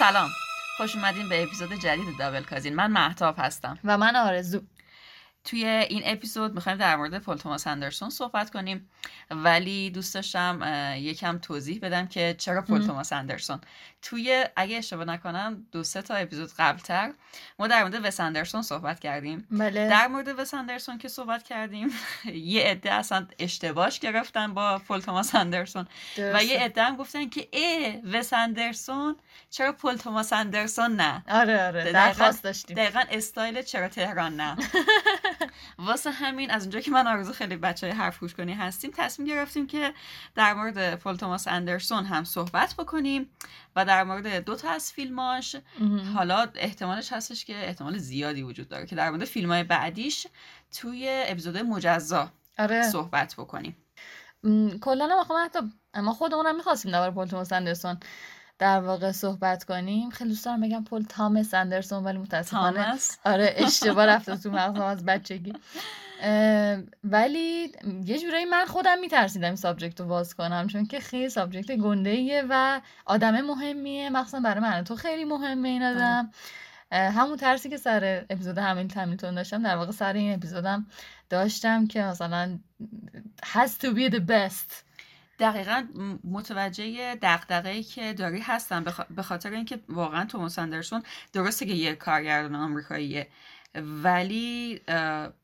سلام. خوش اومدین به اپیزود جدید دابل کازین. من مهتاب هستم. و من آرزو. توی این اپیزود می‌خوایم در مورد پل توماس اندرسون صحبت کنیم. ولی دوست داشتم یکم توضیح بدم که چرا پل توماس اندرسون. توی اگه اشتباه نکنم دو سه تا اپیزود قبلتر ما در مورد وس اندرسون صحبت کردیم. بله. در مورد وس اندرسون که صحبت کردیم یه عده اصلا اشتباهش گرفتن با پل توماس اندرسون. و یه عده هم گفتن که ای وس اندرسون چرا پل توماس اندرسون نه؟ آره آره. درخواست داشتیم. دقیقا استایل چرا تهران نه؟ واسه همین از اونجا که من آرزو خیلی بچه های حرف گوش کنی هستیم تصمیم گرفتیم که در مورد پل توماس اندرسون هم صحبت بکنیم و در مورد دو تا از فیلماش. حالا احتمالش هستش که احتمال زیادی وجود داره که در مورد فیلم های بعدیش توی اپیزود مجزا آره. صحبت بکنیم. کلا ما حتی ما خودمونم می‌خواستیم در پل توماس اندرسون در واقع صحبت کنیم. خیلی دوست دارم بگم پل تامس اندرسون ولی متاسفانه آره اشتباه رفته تو مغزم از بچگی. ولی یه جورایی من خودم میترسیدم این subject رو باز کنم چون که خیلی سابجکت گنده ایه و آدم مهمیه. مخصوصا برای من. تو خیلی مهمه این آدم. همون ترسی که سر اپیزود همین همیلتون داشتم در واقع سر این اپیزودم داشتم که مثلا has to be the best. دقیقا متوجه دقدقه که داری هستم به خاطر اینکه واقعا توماس اندرسون درسته که یه کارگردان آمریکاییه. ولی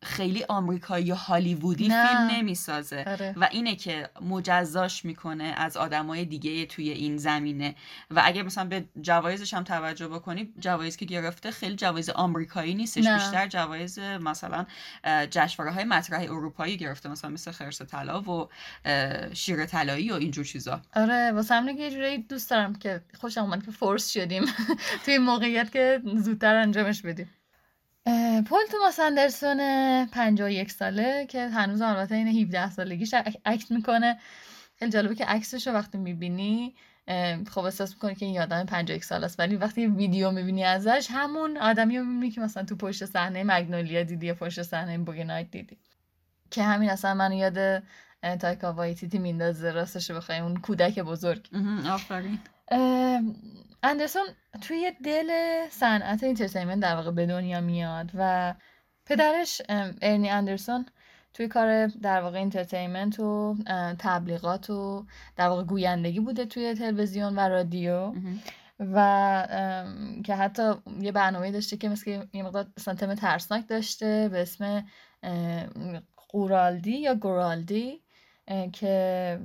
خیلی آمریکایی هالیوودی فیلم نمی‌سازه. آره. و اینه که مجزاش می‌کنه از آدمای دیگه توی این زمینه. و اگه مثلا به جوایزش هم توجه بکنی جوایز که گرفته خیلی جوایز آمریکایی نیستش. نه. بیشتر جوایز مثلا جشنواره های مطرح اروپایی گرفته مثلا مثل خرس طلا و شیر طلایی و اینجور چیزا. آره واسه همینه که یه جوری دوست دارم که خوشم اومد که فورس شدیم. توی موقعیت که زودتر انجامش بدیم. پول توماس اندرسون 51 ساله که هنوز البته این 17 سالگیش عکس می‌کنه. خیلی جالبه که عکسش رو وقتی می‌بینی خب احساس می‌کنی که این آدم 51 سال است ولی وقتی ویدیو می‌بینی ازش همون آدمی رو می‌بینی که مثلا تو پشت صحنه مگنولیا دیدی یا پشت صحنه بوگی نایت دیدی. که همین اصلا من یاد تایکا وایتیتی میندازه راستش بخوای اون کودک بزرگ. آفرین. اندرسون توی دل صنعت entertainment در واقع به دنیا میاد و پدرش ارنی اندرسون توی کار در واقع entertainment و تبلیغات و در واقع گویندگی بوده توی تلویزیون و رادیو و که حتی یه برنامه داشته که مثل یه مقدار سنتم ترسناک داشته به اسم قولاردی یا گولاردی که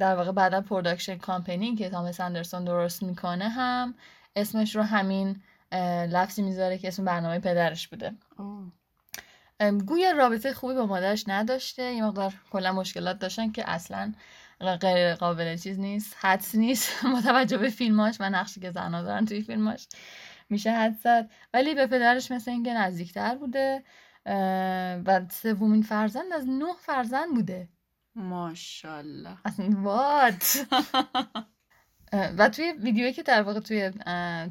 در واقع بعدا production company که تامس اندرسون درست می‌کنه هم اسمش رو همین لفظی می‌ذاره که اسم برنامه پدرش بوده. گویا رابطه خوبی با مادرش نداشته. یه مقدار کلا مشکلات داشتن که اصلا غیر قابل چیز نیست حدس نیست. متوجه به فیلماش و نقشی که زنها دارن توی فیلماش میشه حدس زد. ولی به پدرش مثل اینکه نزدیکتر بوده و سومین فرزند از نه فرزند بوده. ماشاءالله. وات و توی ویدیویی که در واقع توی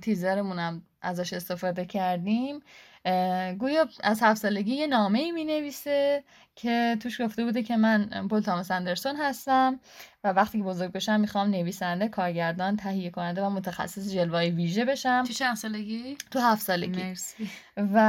تیزرمونم ازش استفاده کردیم گویا از هفت سالگی یه نامه ای می نویسه که توش گفته بوده که من پول تامس اندرسون هستم و وقتی که بزرگ بشم می‌خوام نویسنده کارگردان تهیه کننده و متخصص جلوه ویژه بشم. تو چند سالگی؟ تو هفت سالگی. مرسی. و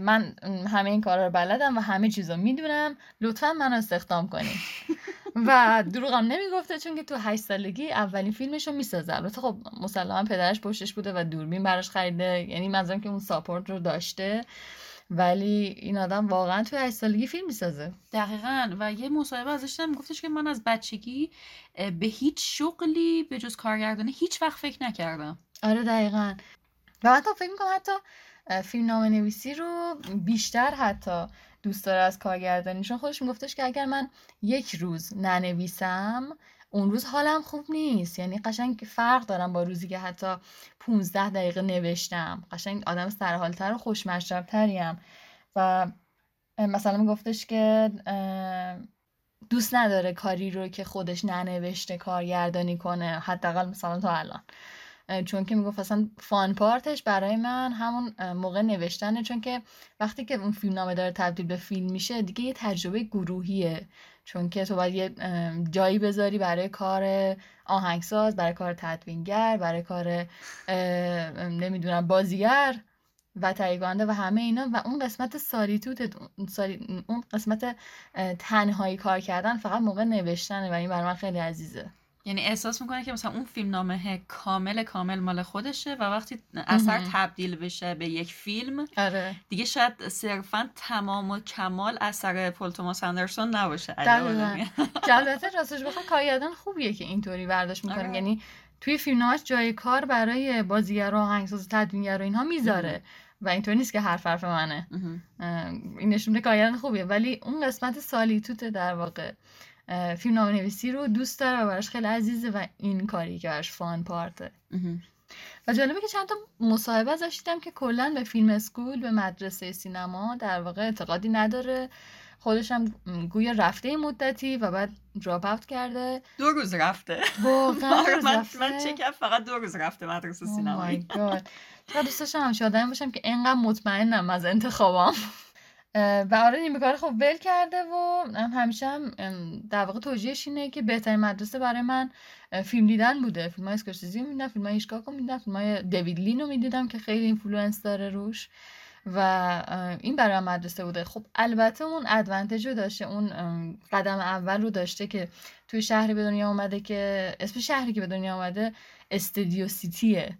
من همه این کارا رو بلدم و همه چیز رو می‌دونم. لطفا منو استخدام کنید. و دروغم نمی‌گفته چون که تو هشت سالگی اولین فیلمش رو می‌سازه. البته خب مسلما پدرش پشتش بوده و دوربین براش خریده. یعنی منظورم که اون ساپورت رو داشته. ولی این آدم واقعا توی هشت سالگی فیلم می‌سازه. دقیقا. و یه مصاحبه ازش دیدم گفتش که من از بچگی به هیچ شغلی به جز کارگردانی هیچ وقت فکر نکردم. آره دقیقا. و حتی فکر می‌کنم حتی فیلم نامه نویسی رو بیشتر حتی دوست داره از کارگردانی. چون خودش میگفتش که اگر من یک روز ننویسم اون روز حالم خوب نیست. یعنی قشنگ فرق دارم با روزی که حتی 15 دقیقه نوشتم. قشنگ آدم سرحالتر و خوشمشربتریم و مثلا میگفتش که دوست نداره کاری رو که خودش ننوشته کارگردانی کنه حداقل مثلا تا الان. چون که می‌گفت اصلا فان پارتش برای من همون موقع نوشتنه. چون که وقتی که اون فیلم نامه داره تبدیل به فیلم میشه دیگه یه تجربه گروهیه. چون که تو باید یه جایی بذاری برای کار آهنگساز برای کار تدوینگر برای کار نمی‌دونم بازیگر و تهیه و همه اینا. و اون قسمت سالیتوت اون قسمت تنهایی کار کردن فقط موقع نوشتنه و این برای من خیلی عزیزه. یعنی احساس می‌کنه که مثلا اون فیلم نامه کامل کامل مال خودشه و وقتی اثر تبدیل بشه به یک فیلم آره. دیگه شاید صرفا تمام و کمال اثر پول توماس اندرسون نباشه. البته راستش بخواه کارگردان خوبیه که اینطوری برداشت می‌کنه آره. یعنی توی فیلمنامش جای کار برای بازیگر و آهنگساز تدوینگر و اینها می‌ذاره. و اینطور نیست که حرف حرف منه. این نشون کارگردان خوبیه. ولی اون قسمت سالیتوت در واقع. فیلم نام نویسی رو دوست داره و براش خیلی عزیزه و این کاری که براش فان پارته. و جالبه که چند تا مصاحبه ازش دیدم که کلا به فیلم اسکول به مدرسه سینما در واقع اعتقادی نداره. خودش هم گویا رفته مدتی و بعد دراپ اوت کرده. دو روز رفته. واقعا من, من چکم فقط دو روز رفته مدرسه oh سینمایی چقدر دوست داشتم آدم باشم که انقدر مطمئنم از انتخابام و آره نیمه کار خب ول کرده و همیشه هم در واقع توجیهش اینه که بهترین مدرسه برای من فیلم دیدن بوده. فیلم های اسکورسیزی می‌دیدم فیلم های هیچکاکو می‌دیدم فیلم های دیوید لینو می‌دیدم که خیلی influence داره روش و این برای مدرسه بوده. خب البته اون advantage رو داشته اون قدم اول رو داشته که توی شهری به دنیا آمده که اسم شهری که به دنیا آمده استودیو سیتیه.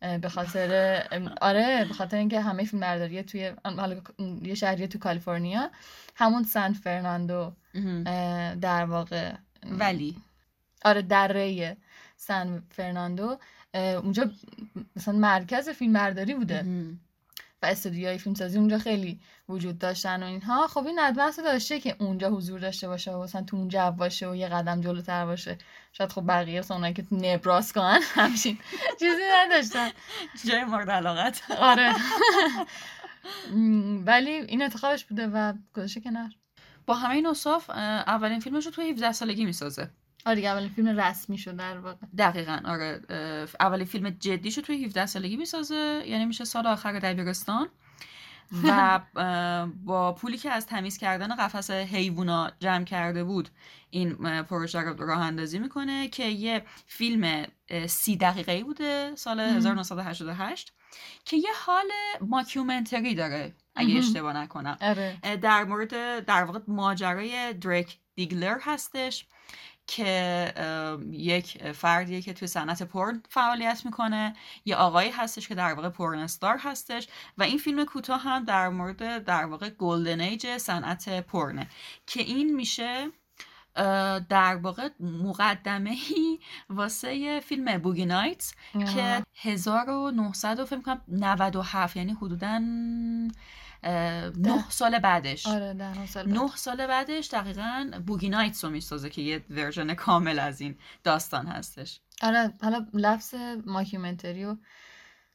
به خاطر آره به خاطر اینکه همه فیلم برداری توی یه شهری تو کالیفرنیا همون سان فرناندو در واقع ولی؟ آره دره سان فرناندو اونجا مثلا مرکز فیلم برداری بوده و استودیوهای فیلمسازی اونجا خیلی وجود داشتن و اینها. خب این ادوانس داشته که اونجا حضور داشته باشه و مثلا تو اون جو باشه و یه قدم جلوتر باشه. شاید خب بقیه اونایی که نبراسکان همچین چیزی نداشتن. جای مورد علاقت. آره. ولی این انتخابش بوده و گذاشته کنار. با همه این اصاف اولین فیلمش رو توی 17 سالگی می‌سازه. آره دیگه اولین فیلم رسمی شد در واقع. دقیقا آره. اولین فیلم جدی شد توی 17 سالگی می‌سازه. یعنی میشه سال آخر دبیرستان. و با پولی که از تمیز کردن قفس حیوونا جمع کرده بود این پروژه رو راه اندازی می‌کنه که یه فیلم سی دقیقه بوده سال 1988 که یه حال ماکیومنتری داره اگه اشتباه نکنم. آره. در مورد در واقع ماجرای دریک دیگلر هستش. که یک فردیه که توی صنعت پرن فعالیت می‌کنه. یه آقایی هستش که در واقع پورن استار هستش و این فیلم کوتاه هم در مورد در واقع گلدن ایج صنعت پرنه که این میشه در واقع مقدمه ای واسه فیلم Boogie Night که 1900 و فکر کنم 97 یعنی حدوداً نه سال بعدش. آره نه سال, نه سال بعدش دقیقا Boogie Nights رو می‌سازه که یه version کامل از این داستان هستش. آره حالا لفظ mockumentary رو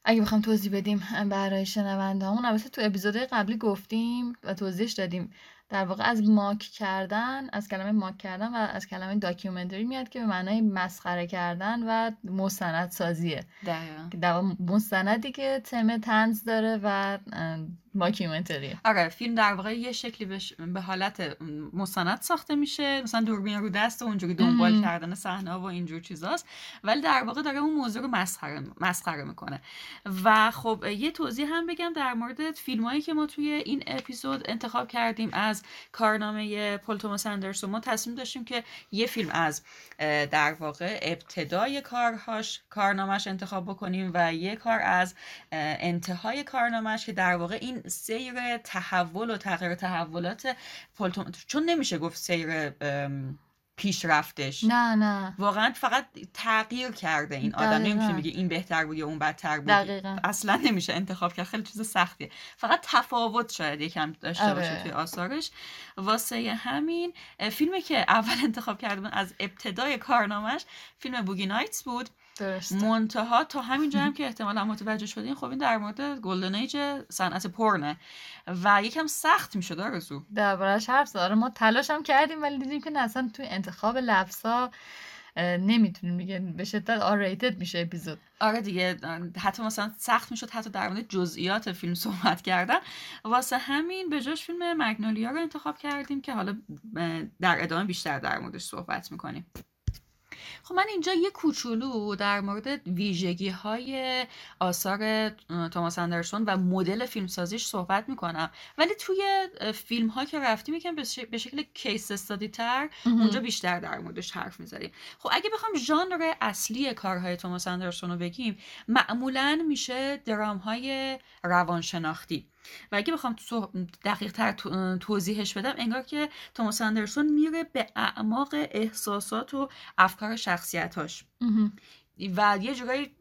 اگه بخوام توضیح بدیم برای شنونده همون البته تو اپیزودهای قبلی گفتیم و توضیحش دادیم. در واقع از mock کردن از کلمه mock کردن و از کلمه documentary میاد که به معنای مسخره کردن و مستند سازیه در مستندی که تم طنز داره و mockumentary آره فیلم در واقع یه شکلی بش... به حالت مستند ساخته میشه. مثلا دوربین رو دست و اونجوری دنبال کردن صحنه و اینجور چیزاست. ولی در واقع داره اون موضوع رو مسخره مسخره می‌کنه. و خب یه توضیح هم بگم در مورد فیلمایی که ما توی این اپیزود انتخاب کردیم. از کارنامه پل توماس اندرسون ما تصمیم داشتیم که یه فیلم از در واقع ابتدای کارهاش کارنامهش انتخاب بکنیم و یه کار از انتهای کارنامهش که در واقع این سیر تحول و تغییر تحولات پلتون چون نمیشه گفت سیر پیشرفتش. نه نه. واقعا فقط تغییر کرده این آدم. نمیشه میگه این بهتر بود یا اون بدتر بود. دقیقا. اصلا نمیشه انتخاب کرد. خیلی چیز سختیه. فقط تفاوت شاید یکم داشته باشه آره. توی آثارش. واسه همین فیلمی که اول انتخاب کرده از ابتدای کارنامهش فیلم بوگی نایتس بود. منتها تا همین هم که احتمالا متوجه شدین خب این در مورد گلدن ایج صنعت پرنه و یکم سخت می‌شد آرزو. دربارش حرف زاره ما تلاش هم کردیم ولی دیدیم که اصلا توی انتخاب لفظا نمی‌تونیم. دیگه به شدت آریتد میشه اپیزود. آره دیگه حتی مثلا سخت می‌شد حتی در مورد جزئیات فیلم صحبت کردن. واسه همین به جاش فیلم مگنولیا رو انتخاب کردیم که حالا در ادامه بیشتر در موردش صحبت می‌کنیم. خب من اینجا یه کوچولو در مورد ویژگی های آثار توماس اندرسون و مدل فیلمسازیش صحبت می‌کنم. ولی توی فیلم ها که رفتیم یکم به شکل کیس استادی تر اونجا بیشتر در موردش حرف می‌زنیم خب اگه بخوام ژانر اصلی کارهای توماس اندرسون رو بگیم معمولا میشه درام های روانشناختی. و اگه بخوام دقیق تر توضیحش بدم انگار که توماس اندرسون میره به اعماق احساسات و افکار شخصیتاش. و یه جورایی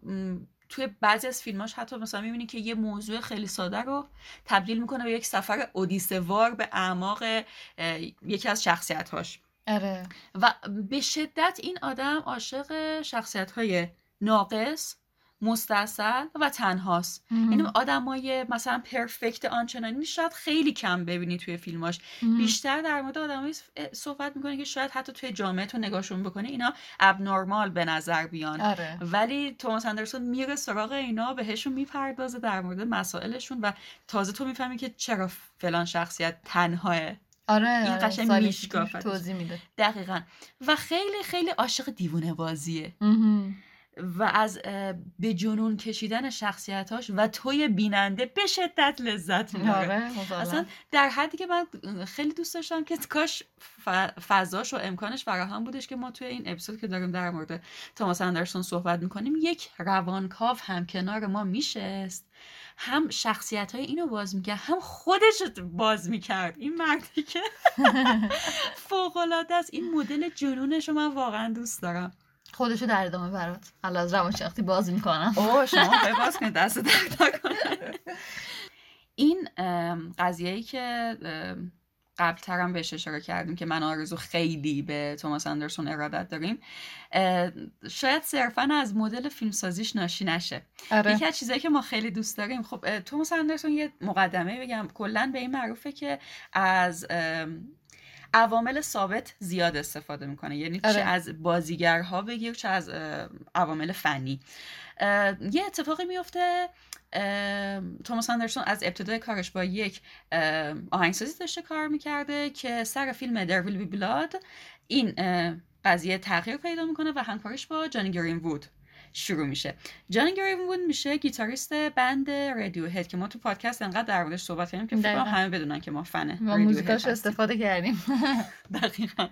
توی بعضی از فیلماش حتی مثلا می‌بینی که یه موضوع خیلی ساده رو تبدیل می‌کنه به یک سفر اودیسوار به اعماق یکی از شخصیتهاش. آره. و به شدت این آدم عاشق شخصیت های ناقص مستصل و تنهاست. یعنی آدمای مثلا پرفکت آنچنانی شاید خیلی کم ببینی توی فیلماش. بیشتر در مورد آدمایی صحبت می‌کنه که شاید حتی توی جامعه تو نگاهشون بکنه اینا ابنرمال به نظر بیان. آره. ولی توماس اندرسون میره سراغ اینا بهشون می‌پردازه در مورد مسائلشون و تازه تو می‌فهمی که چرا فلان شخصیت تنهاه. آره این آره. قشنگ میشکافه توضیح میده. دقیقا. و خیلی خیلی عاشق دیوونه بازیه. و از به جنون کشیدن شخصیتاش و توی بیننده به شدت لذت می‌بره. اصلا در حدی که من خیلی دوست داشتم که کاش فضاش و امکانش فراهم بودش که ما توی این اپیزود که داریم در مورد توماس اندرسون صحبت می‌کنیم یک روانکاو هم کنار ما میشست. هم شخصیت های اینو باز می‌کرد هم خودش باز می‌کرد. این مردی که فوق العاده است. این مدل جنونش رو من واقعا دوست دارم. خودشو در ادامه برات. حالا از روانشناختی باز می‌کنم. اوه شما باز کنید دست درد این قضیه ای که قبل ترم بهش اشاره کردیم که من آرزو خیلی به توماس اندرسون ارادت داریم شاید صرفا از مدل فیلمسازیش ناشی نشه. آره. یکی از چیزایی که ما خیلی دوست داریم خب توماس اندرسون یه مقدمه بگم کلا به این معروفه که از عوامل ثابت زیاد استفاده می‌کنه. یعنی چه آره. از بازیگرها بگیر چه از عوامل فنی. یه اتفاقی میفته توماس اندرسون از ابتدای کارش با یک آهنگسازی داشته کار می‌کرده که سر فیلم در ویل بی بلاد این قضیه تغییر پیدا می‌کنه و همکارش با جانی گرین وود شروع میشه. جانی گریوود میشه گیتاریست بند رادیو هد که ما تو پادکست انقدر در موردش صحبت کردیم که فکر همه بدونن که ما فن ما موزیکاش استفاده کردیم. دقیقا.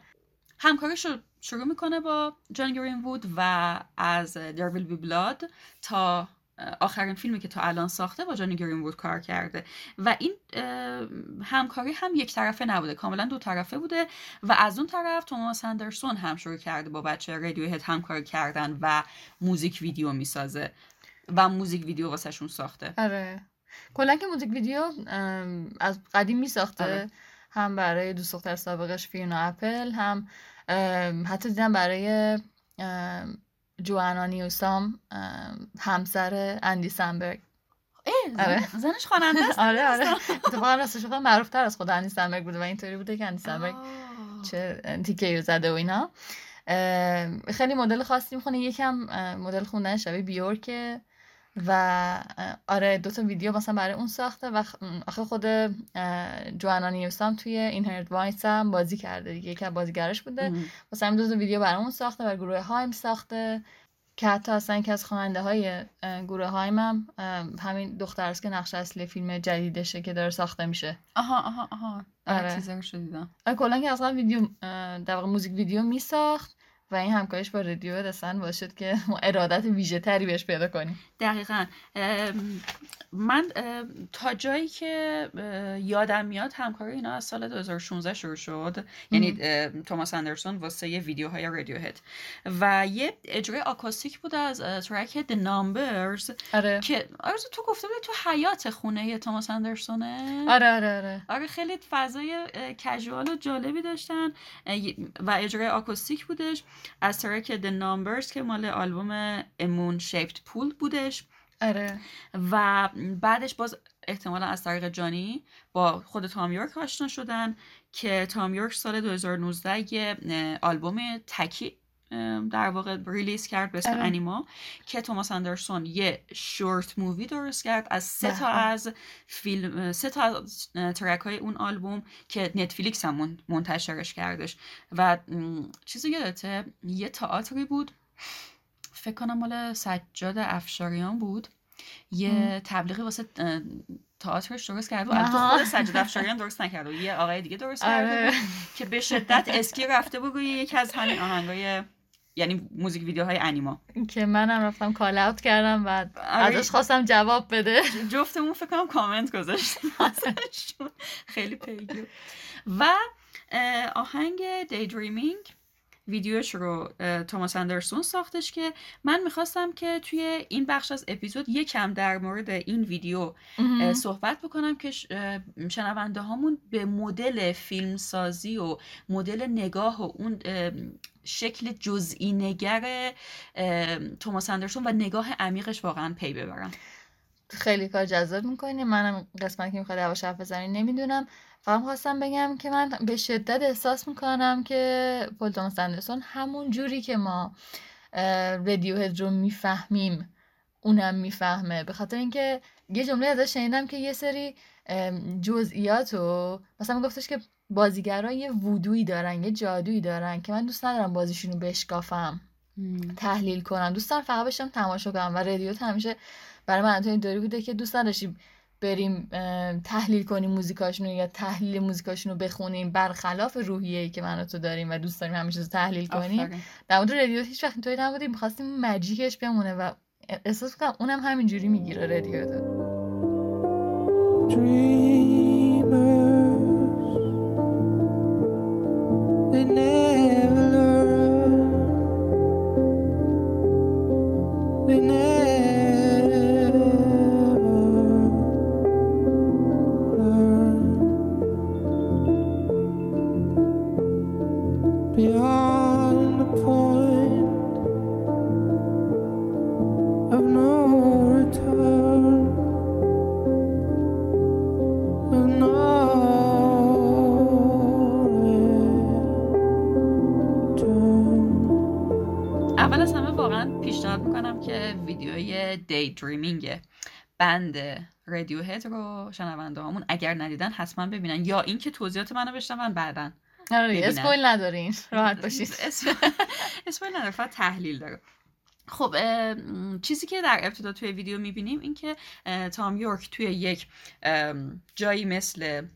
همکاریش رو شروع می‌کنه با جان گرین وود و از در ویل بی بلاد تا آخرین فیلمی که تا الان ساخته با جانی گرین وود کار کرده. و این همکاری هم یک طرفه نبوده کاملا دو طرفه بوده و از اون طرف توماس اندرسون هم شروع کرده با بچه رادیو هد همکاری کردن و موزیک ویدیو می‌سازه و موزیک ویدیو واسهشون ساخته. آره. کلا که موزیک ویدیو از قدیم میساخته. آره. هم برای دوست دختر سابقش فیونا اپل هم حتی دیدم برای جوانا نیوسام همسر اندی سنبرگ. آره. زنش خواننده است. آره آره. اتفاقا راستش بخوام معروف تر از خود اندی سنبرگ بوده و اینطوری بوده که اندی سنبرگ چه تیکه زده و اینا. خیلی مدل خاصی می‌خونه. یکم مدل خوندن شبیه بیورکه. و آره دو تا ویدیو مثلا برای اون ساخته و آخه خود جوانا نیوسام توی Inherent Vice هم بازی کرده دیگه یکی از بازیگرش بوده. مثلا دو تا ویدیو برای اون ساخته و گروه هایم ساخته. که حتی اصلا که از خواننده های گروه هایم هم همین دختر است که نقش اصلی فیلم جدیدشه که داره ساخته میشه. آها آها آها. آره. دیدم کلا که اصلا ویدیو در واقع موزیک ویدیو میساخت. و این همکاریش با رادیو اصلا باعث شد که ما ارادت ویژه تری بهش پیدا کنیم. دقیقا. من تا جایی که یادم میاد همکاری اینا از سال 2016 شروع شد. یعنی توماس اندرسون واسه یه ویدیوهای رادیو هد و یه اجرای آکاستیک بود از ترک The Numbers آره. که آرزو تو گفته بودی تو حیات خونه توماس اندرسونه؟ آره آره آره. آره خیلی فضای کژوال و جالبی داشتن. و اجرای آکوستیک بودش. از ترک The Numbers که مال آلبوم امون شیپت پول بودش. آره. و بعدش باز احتمالا از طریق جانی با خود تام یورک آشنا شدن که تام یورک سال 2019 یه آلبوم تکی در واقع release کرد به اسم آره. انیما که توماس اندرسون یه short movie درست کرد. از سه تا بله. از فیلم سه تا از track های اون آلبوم که Netflix هم من- منتشرش کردش. و چیزی یادته؟ یه تئاتری بود. فکر کنم مال سجاد افشاریان بود. یه تبلیغی واسه تئاترش درست کرد. و البته. خود سجاد افشاریان درست نکرد. و یه آقای دیگه درست کرده آره. که به شدت اسکی رفته بود روی یکی از همین آهنگای یعنی موزیک ویدیوهای انیما که منم رفتم کال اوت کردم و آره. ازش خواستم جواب بده جفتمون فکر کنم کامنت گذاشتیم. خیلی پیگیر و آهنگ Daydreaming ویدیوش رو توماس اندرسون ساختش که من می‌خواستم که توی این بخش از اپیزود یکم در مورد این ویدیو صحبت بکنم که شنونده هامون به مدل فیلمسازی و مدل نگاه و اون شکل جزئی نگر توماس اندرسون و نگاه عمیقش واقعا پی ببرن خیلی کار جذاب می‌کنی. منم قسمت که می‌خواد یواش حرف بزنی نمی‌دونم. فقط خواستم بگم که من به شدت احساس می‌کنم که پل توماس اندرسون همون جوری که ما رادیوهد رو می‌فهمیم اونم می‌فهمه. به خاطر اینکه یه جمله ازش شنیدم که یه سری جزئیات رو مثلا میگفتش که بازیگرا یه وودویی دارن یه جادویی دارن که من دوست ندارم بازیشون رو بشکافم تحلیل کنم. دوست دارم فقط بشم تماشا کنم. و رادیو همیشه برای من اینطوری بوده که دوست نداشتیم بریم تحلیل کنیم موزیکاشونو یا تحلیل موزیکاشونو بخونیم برخلاف روحیه‌ای که من و تو داریم و دوست داریم رو تحلیل کنیم. در مورد رادیو هیچ وقت اینطوری نبودیم. می‌خواستیم مجیکش بمونه و احساس کنم اونم همینجوری می‌گیره رادیو Dreamers, they never ویدیوی دی دریمینگ بند رادیو هد رو شنونده هامون اگر ندیدن حتما ببینن. یا اینکه توضیحات منو بشنون بعدا آره. اسپویل ندارین. راحت باشید. اسم نداره فقط تحلیل داره. خب چیزی که در ابتدا توی ویدیو می‌بینیم این که تام یورک توی یک ام، جایی مثل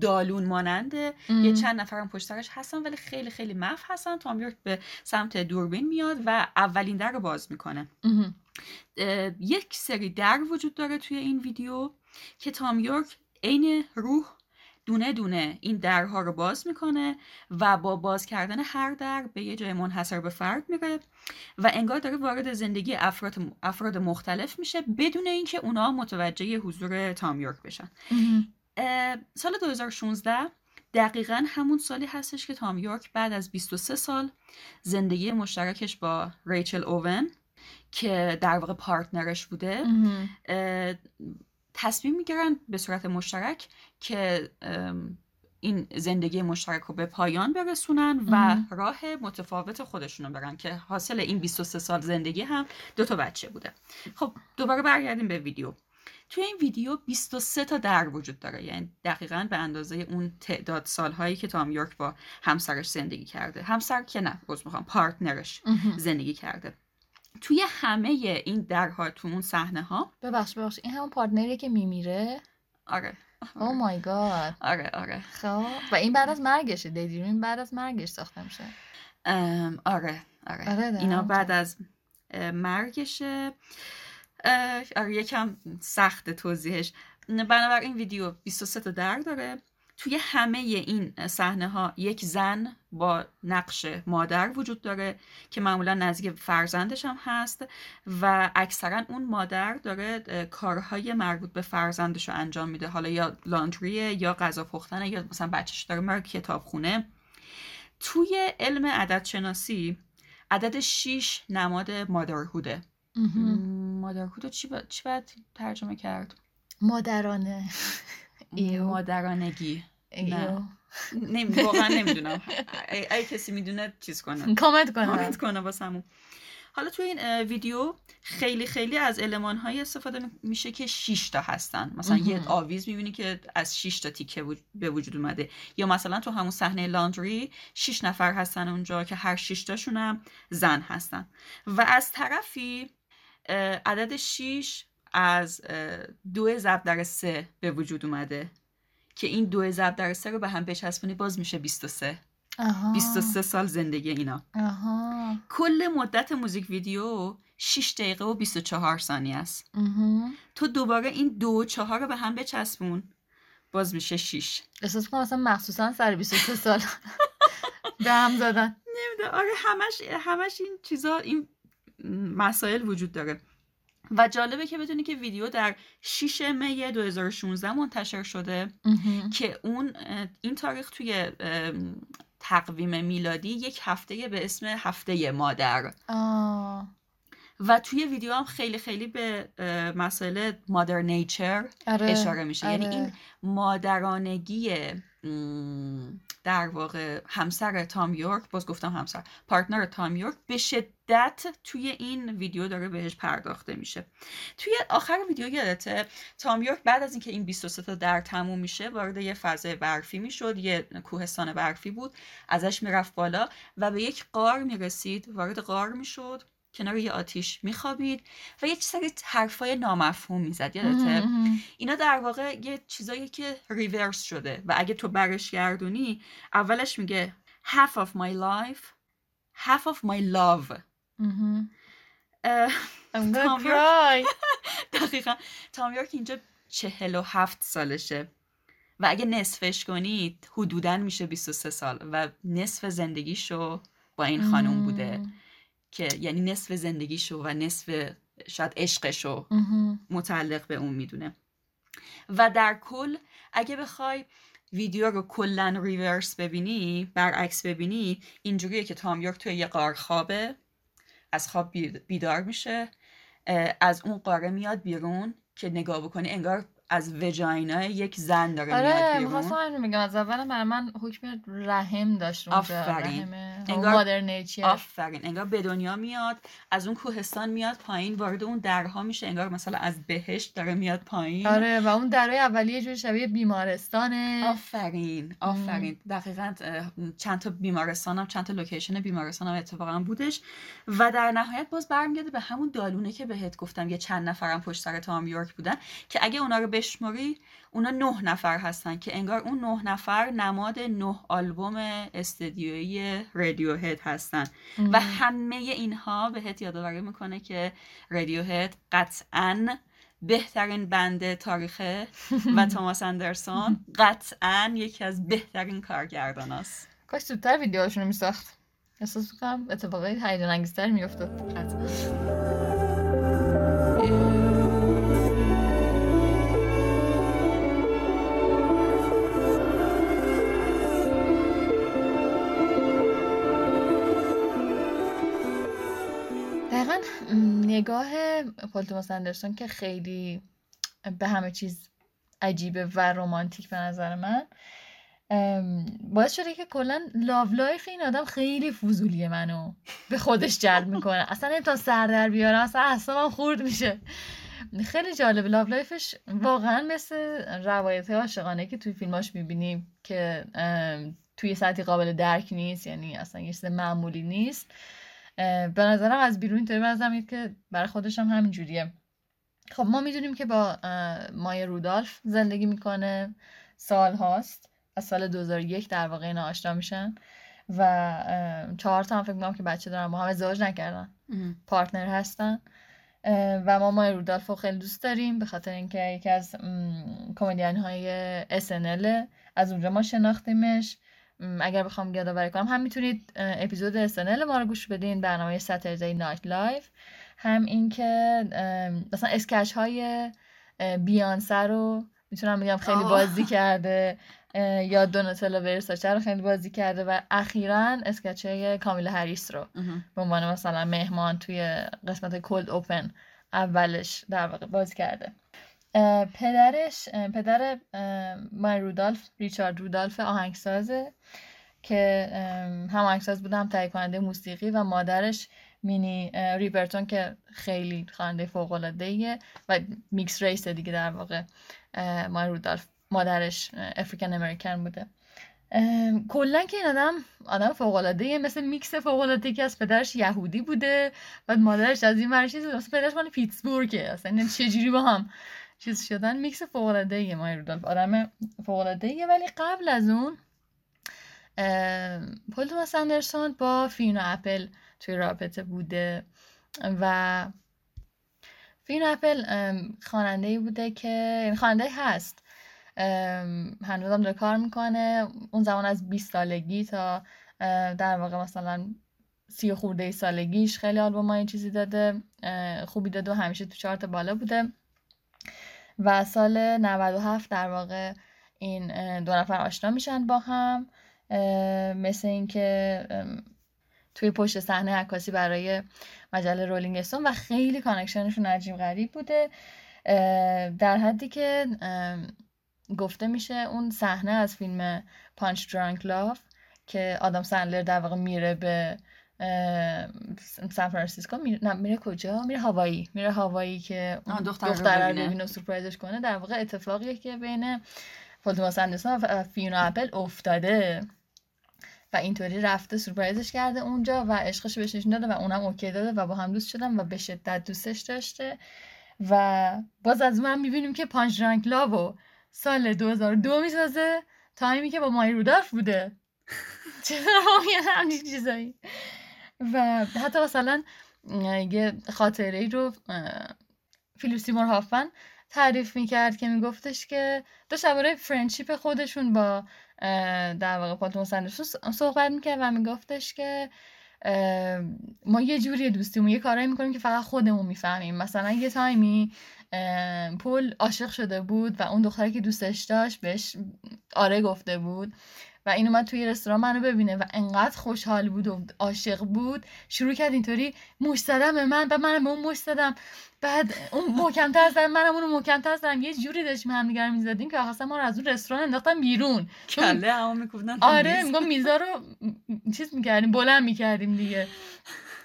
دالون ماننده یه چند نفرم پشت سرش هستن ولی خیلی خیلی مف هستن. تام یورک به سمت دوربین میاد و اولین در رو باز می‌کنه. یک سری در وجود داره توی این ویدیو که تام یورک عین روح دونه دونه این درها رو باز می‌کنه و با باز کردن هر در به یه جای منحصر به فرد میره و انگار داره وارد زندگی افراد, افراد مختلف میشه بدون اینکه اونا متوجه حضور تام یورک بشن. سال 2016 دقیقا همون سالی هستش که تام یورک بعد از 23 سال زندگی مشترکش با ریچل اوون که در واقع پارتنرش بوده تصمیم می‌گیرن به صورت مشترک که این زندگی مشترک رو به پایان برسونن و. راه متفاوت خودشونو برن که حاصل این 23 سال زندگی هم دو تا بچه بوده. خب دوباره برگردیم به ویدیو. توی این ویدیو 23 تا در وجود داره یعنی دقیقا به اندازه اون تعداد سالهایی که تام یورک با همسرش زندگی کرده. همسر که نه می‌خوام پارتنرش. زندگی کرده. توی همه این درها تو اون صحنه ها ببخش ببخش این همون پارتنریه که میمیره؟ آره. او مای گاد آره آره. خب و این بعد از مرگشه دیدیم بعد از مرگش ساخته میشه. آره آره, آره، اینا بعد همونطور. از مرگشه. آره یکم سخت توضیحش. بنابراین ویدیو 23 تا در داره. توی همه این صحنه ها یک زن با نقش مادر وجود داره که معمولا نزدیک فرزندش هم هست و اکثرا اون مادر داره کارهای مربوط به فرزندش رو انجام میده حالا یا لاندریه یا غذا پختنه یا مثلا بچهش داره میره کتابخونه توی علم عدد شناسی عدد 6 نماد مادرهوده. مادرهود رو چی, با... چی باید ترجمه کرد؟ مادرانه. مادرانگی. نه. نمی... واقعا نمی‌دونم. ای کسی می‌دونه چیز کنه. کامنت کامنت کنم کنه واسمون. حالا توی این ویدیو خیلی خیلی از علمان های استفاده می- میشه که 6 تا هستن. مثلا یه. آویز می‌بینی که از 6 تا تیکه به وجود اومده. یا مثلا تو همون صحنه لاندری 6 نفر هستن اونجا که هر 6 تاشون هم زن هستن. و از طرفی عدد 6 از دو ضرب در سه به وجود اومده. که این دو ضرب در سه رو به هم بچسبونی باز میشه 23 آها. 23 سال زندگی اینا. آها. کل مدت موزیک ویدیو 6 دقیقه و 24 ثانیه است. تو دوباره این دو و چهار رو به هم بچسبون باز میشه 6 احساس کنم مثلا مخصوصا سر 23 سال به هم زدن. نمی‌دونم. آره همش همش این چیزا این مسائل وجود داره. و جالبه که بدونی که ویدیو در 6 می 2016 منتشر شده. که اون این تاریخ توی تقویم میلادی یک هفته به اسم هفته مادر آه. و توی ویدیو هم خیلی خیلی به مسائل مادر نیچر آره. اشاره میشه یعنی آره. این مادرانگی در واقع همسر تام یورک باز گفتم همسر پارتنر تام یورک به شدت توی این ویدیو داره بهش پرداخته میشه توی آخر ویدیو یادته تام یورک بعد از اینکه این 23 تا در تموم میشه وارد یه فضای برفی می‌شد یه کوهستان برفی بود ازش می‌رفت بالا و به یک غار می‌رسید وارد غار می‌شد کنار یه آتیش میخوابید و یه سری حرفای نامفهوم می‌زد یادته. اینا در واقع یه چیزایی که ریورس شده و اگه تو برش گردونی اولش میگه half of my life half of my love I'm gonna تام یورک. cry. دقیقا تام یورک اینجا چهل و هفت سالشه و اگه نصفش کنید حدودا میشه 23 سال و نصف زندگیشو با این خانوم بوده که یعنی نصف زندگیشو و نصف شاید عشقشو. متعلق به اون می‌دونه و در کل اگه بخوای ویدیو رو کلا ریورس ببینی برعکس ببینی اینجوریه که تام یورک توی یه قار خوابه از خواب بید- بیدار میشه از اون قاره میاد بیرون که نگاه بکنی انگار از وجاینا یک زن داره میاد آره بیرون. می‌خواستم همین میگم. از اولم برای من حکم رحم داشت اونجا آفرین. رحم انگار- آفرین. انگار به دنیا میاد از اون کوهستان میاد پایین وارد اون درها میشه. انگار مثلا از بهشت داره میاد پایین. آره و اون درای اولیه یه جور شبیه بیمارستانه. آفرین آفرین. دقیقا اه، چند تا بیمارستان هم چند تا لوکیشن بیمارستان هم اتفاقا بودش. و در نهایت باز برمیگرده به همون دالونه که بهت گفتم یه چند نفرم پشت سر تام یورک بودن که اگه اونا رو بشماری اونا نه نفر هستن که انگار اون نه نفر نماد نه آلبوم استدیویی رادیو هد هستن. و همه اینها بهت یادآوری می‌کنه که رادیو هد قطعا بهترین بند تاریخه و توماس اندرسون قطعا یکی از بهترین کارگردان است کاش زودتر ویدیوهاشون رو میساخت. احساس می‌کنم اتفاقای هیجان انگیزتر میافتاد دقیقا نگاه پال توماس اندرسون که خیلی به همه چیز عجیبه و رمانتیک به نظر من باعث شده که کلا love life این آدم خیلی فضولیه منو به خودش جلب می‌کنه. اصلا نمی‌تونم سر در بیارم اصلا اصلا خورد میشه. خیلی جالبه love life ش واقعا مثل روایت عاشقانه که توی فیلماش می‌بینیم که توی سطحی قابل درک نیست یعنی اصلا یه چیز معمولی نیست. به نظرم از بیرون اینطوری بنظرم که برای خودش هم همین جوریه. خب ما می‌دونیم که با اه، مایه رودالف زندگی می‌کنه. سال هاست. از سال 2001 در واقع اینا آشنا میشن. و چهار تا هم فکر می‌کنم که بچه دارن با هم ازدواج نکردن. پارتنر هستن. و ما مای رودالف رو خیلی دوست داریم. به خاطر اینکه یکی از کمدین های SNL از اونجا ما شناختیمش. اگر بخوام یادآوری کنم هم می‌تونید اپیزود SNL ما رو گوش بدین برنامه Saturday Night Live هم اینکه مثلا sketch های بیانسه رو می‌تونم بگم خیلی. بازی کرده یا دوناتلا ورساچه رو خیلی بازی کرده و اخیرا sketch های کامالا هریس رو به عنوان مثلا مهمان توی قسمت cold open اولش در واقع بازی کرده. پدرش پدر مای رودالف ریچارد رودالف آهنگسازه که هم آهنگساز بوده هم تهیه کننده موسیقی و مادرش مینی اه، ریپرتون که خیلی خواننده فوق العاده و mixed race دیگه در واقع مای رودالف مادرش African American بوده. کلا که این آدم آدم فوق العاده مثل میکس فوق العاده که از پدرش یهودی بوده بعد مادرش از این ور چیز مثل پدرش مال پیتسبورگه اصلا این چجوری با هم چیز شدن میکس فوق العاده مای رودالف آدم فوق العاده ولی قبل از اون پل توماس اندرسون با فینا اپل توی رابطه بوده و فینا اپل خواننده ای بوده که یعنی خواننده هست. هنوزم داره کار می‌کنه. اون زمان از 20 سالگی تا در واقع مثلا سی خورده ای سالگیش خیلی آلبوم های چیزی داده. خوبی داده و همیشه تو چارت بالا بوده. و سال 97 در واقع این دو نفر آشنا میشن با هم مثل اینکه توی پشت صحنه عکاسی برای مجله Rolling Stone و خیلی connection شون عجیب غریب بوده. در حدی که گفته میشه اون صحنه از فیلم Punch-Drunk Love که آدم سندلر در واقع میره به سان فرانسیسکو. میره نه میره کجا؟ میره هاوایی. میره هاوایی که اون آه، دختر رو ببینه. و سورپرایزش کنه. در واقع اتفاقیه که بین پل توماس اندرسون و فیونا اپل افتاده و اینطوری رفته سورپرایزش کرده اونجا و عشقش بهش نشون داده و اونم OK داده و با هم دوست شدن و به شدت دوستش داشته. و باز از هم می‌بینیم که Punch-Drunk Love سال 2002 می‌سازه. تایمی که با مای رودالف بوده. چرا؟ یه همچین چیزایی. و حتی مثلا یه خاطره ای رو فیلیپ سیمور هافمن تعریف می‌کرد که میگفتش که داشت درباره friendship خودشون با در واقع پال توماس اندرسون صحبت می‌کرد و میگفتش که ما یه جوری دوستیمون یه کارایی می‌کنیم که فقط خودمون می‌فهمیم. مثلا یه تایمی پل عاشق شده بود و اون دختری که دوستش داشت بهش آره گفته بود. و این اومد توی رستوران منو ببینه و انقدر خوشحال بود و عاشق بود. شروع کرد اینطوری مش زدم به من و منم به اون مش زدم بعد اون محکمتر زدم منم اونو محکمتر زدم یه جوری داشتیم همدیگه رو می‌زدیم که اصلا ما رو از اون رستوران انداختن بیرون. کله همو میکوبدن آره. میگم میزا رو چیز می‌کردیم بلند می‌کردیم دیگه.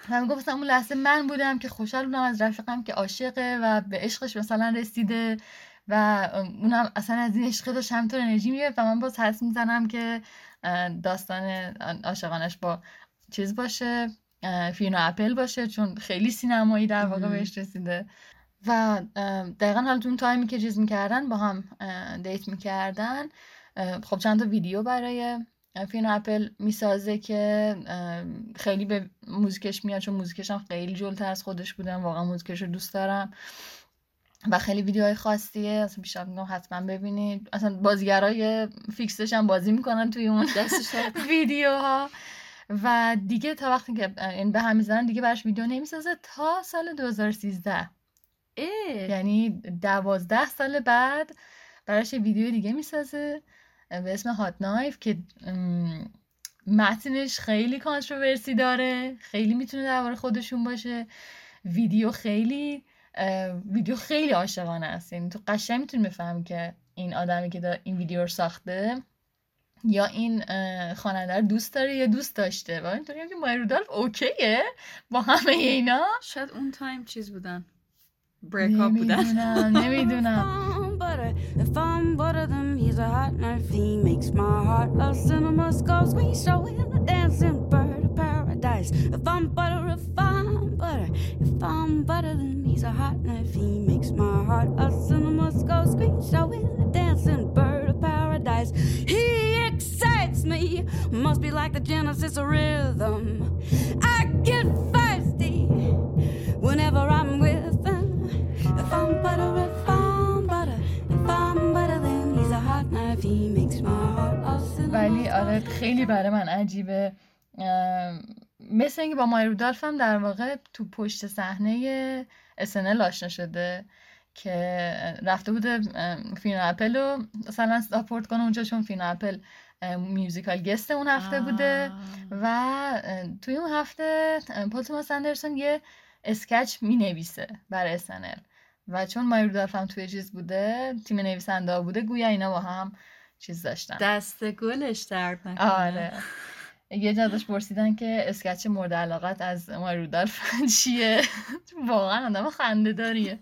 و می‌گفت مثلا اون لحظه من بودم که خوشحال بودم از رفیقم که عاشقه و به عشقش مثلا رسیده. و اونم اصلا از این عشق داشت همینطور انرژی می‌گرفت و من باز حدس می‌زنم که داستان عاشقانش با چیز باشه فینا اپل باشه چون خیلی سینمایی در واقع. بهش رسیده و دقیقا حالا اون تایمی که چیز می‌کردن با هم date می‌کردن خب چند تا ویدیو برای فینا اپل می‌سازه که خیلی به موزیکش میاد چون موزیکش هم خیلی جلوتر از خودش بودم واقعا موزیکش رو دوست دارم و خیلی ویدیوهای خاصیه. اصلا پیشنهاد می‌کنم حتما ببینید. اصلا بازیگرای فیکسش هم بازی می‌کنن توی اون دستش درد ویدیوها. و دیگه تا وقتی که این به هم می‌زنن دیگه براش ویدیو نمی‌سازه تا سال 2013 اه. یعنی دوازده سال بعد براش ویدیو دیگه می‌سازه به اسم هات نایف که متنش خیلی کانتروورسی داره. خیلی می‌تونه درباره خودشون باشه. ویدیو خیلی ویدیو خیلی عاشقانه است یعنی تو قشنگ می‌تونی بفهمی که این آدمی که دا- این ویدیو رو ساخته یا این خواننده رو دوست داره یا دوست داشته و اینطوری هم که مای رودالف اوکیه با همه اینا شاید اون تایم چیز بودن بریک اپ بودن نمی‌دونم نمی‌دونم butter. If I'm butter, then he's a hot knife. He makes my heart a cinema scope. We showing a dancing bird of paradise. If I'm butter, if I'm butter, if I'm butter, then he's a hot knife. He makes my heart a cinema scope. We showing a dancing bird of paradise. He excites me. Must be like the genesis of rhythm. I get feisty whenever I'm with him. If I'm butter, if I'm butter, if I'm butter, then he's a hot knife. He makes my heart a cinnamon ولی آره toast. خیلی برای من عجیبه ام، مثل اینکه با مای رودالف هم در واقع تو پشت صحنه SNL آشنا شده که رفته بوده فینا اپل رو مثلا support کنه اونجا چون فینا اپل musical guest اون هفته بوده. و توی اون هفته پل توماس اندرسون یه sketch می نویسه برای SNL و چون مای رودولف هم توی چیز بوده تیم نویسنده بوده گویا اینا با هم چیز داشتن. دست گلش درد نکنه. آره. یه جا داشت پرسیدن که اسکچ مورد علاقت از مای رودولف چیه؟ واقعا آدم خنده داریه.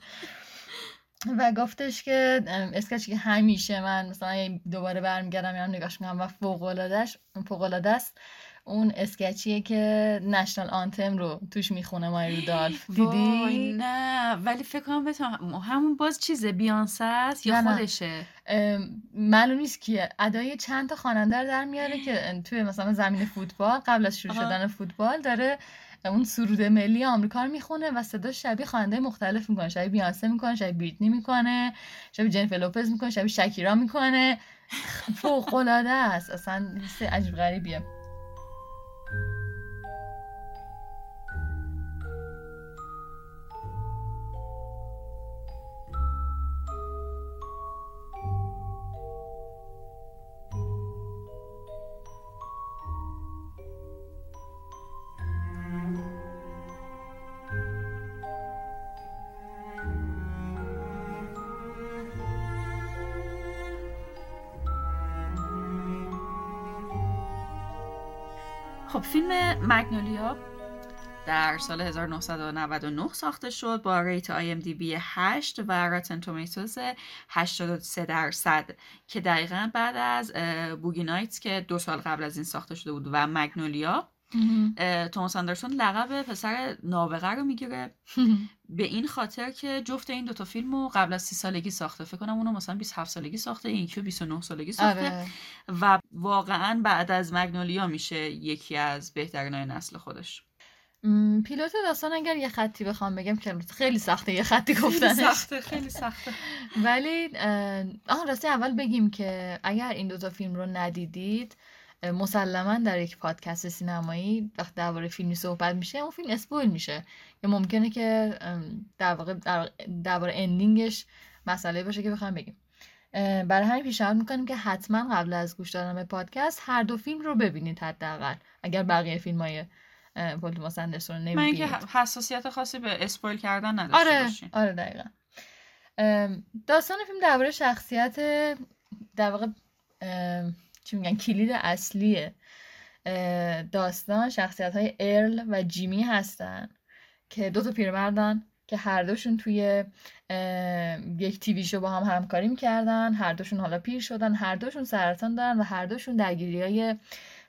و گفتش که اسکچی که همیشه من مثلا دوباره برمیگردم یا نگاش می‌کنم و فوق‌العاده‌اش فوق‌العاده است. اون اسکچیه که نشنال آنتم رو توش می‌خونه مای رودالف وای دیدی نه. ولی فکر کنم بتونم همون باز چیزه بیانسه است یا. خودشه؟ معلوم نیست کیه. ادای چند تا خواننده رو در میاره که توی مثلا زمین فوتبال قبل از شروع. شدن فوتبال داره اون سرود ملی آمریکا رو می‌خونه و صدا شبیه خواننده مختلف می‌کنه. شبیه بیانسه می‌کنه شبیه بریتنی می‌کنه شبیه جنیفر لوپز می‌کنه شبیه شکیرا می‌کنه. فوق العاده است. اصلا عجیب غریبیه. فیلم مگنولیا در سال 1999 ساخته شد با rate IMDb 8 و Rotten Tomatoes 83 درصد که دقیقا بعد از Boogie Nights که دو سال قبل از این ساخته شده بود و مگنولیا توماس اندرسون لقب پسر نابغه رو می‌گیره. به این خاطر که جفت این دوتا فیلم رو قبل از سی سالگی ساخته. فکر کنم اونو مثلا 27 سالگی ساخته این که 29 سالگی ساخته. آره. و واقعا بعد از مگنولیا میشه یکی از بهترین های نسل خودش. پیلوت داستان اگر یه خطی بخوام بگم که خیلی سخته یه خطی گفتنش. سخته خیلی سخته. ولی آه، راستی اول بگیم که اگر این دوتا فیلم رو ندیدید مسلما در یک پادکست سینمایی وقتی درباره فیلمی صحبت میشه اون فیلم اسپویل میشه. یا ممکنه که در واقع در- درباره اندینگش مسئله باشه که بخوام بگیم. برای همین پیشنهاد می‌کنیم که حتما قبل از گوش دادن به پادکست هر دو فیلم رو ببینید حداقل. اگر بقیه فیلم های پول توماس اندرسون رو من اینکه نمی‌بینید. حساسیت خاصی به اسپویل کردن نداشته آره باشین. آره دقیقا. داستان فیلم درباره شخصیت در واقع چی میگن کلید اصلی داستان شخصیت های ارل و جیمی هستن که دو تا پیرمردن که هر دوشون توی یک تیوی شو با هم همکاری می‌کردن. هر دوشون حالا پیر شدن. هر دوشون سرطان دارن و هر دوشون درگیری های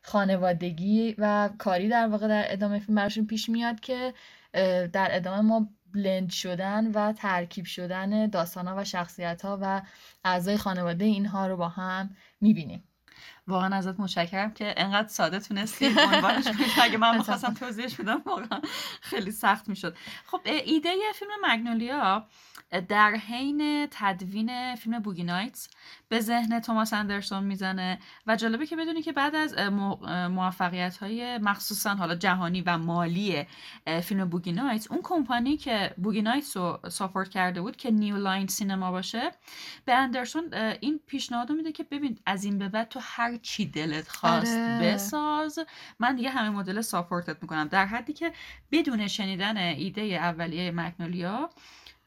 خانوادگی و کاری در واقع در ادامه فیلم براشون پیش میاد که در ادامه ما بلند شدن و ترکیب شدن داستان ها و شخصیت ها و اعضای خانواده اینها رو با هم می‌بینیم. واقعا ازت متشکرم که انقدر ساده تونستی عنوانش کنی اگه من می‌خواستم توضیحش بدم واقعا خیلی سخت می‌شد. خب ایده فیلم مگنولیا در حین تدوین فیلم بوگی نایتس به ذهن توماس اندرسون می‌زنه و جالبه که بدونی که بعد از موفقیت های مخصوصا حالا جهانی و مالی فیلم بوگی نایتس اون کمپانی که بوگی نایتس رو support کرده بود که نیو لاین سینما باشه به اندرسون این پیشنهاد میده که ببین از این به بعد تو هر چی دلت خواست آره. بساز. من دیگه همه مدل ساپورتت می‌کنم. در حدی که بدون شنیدن ایده اولیه مگنولیا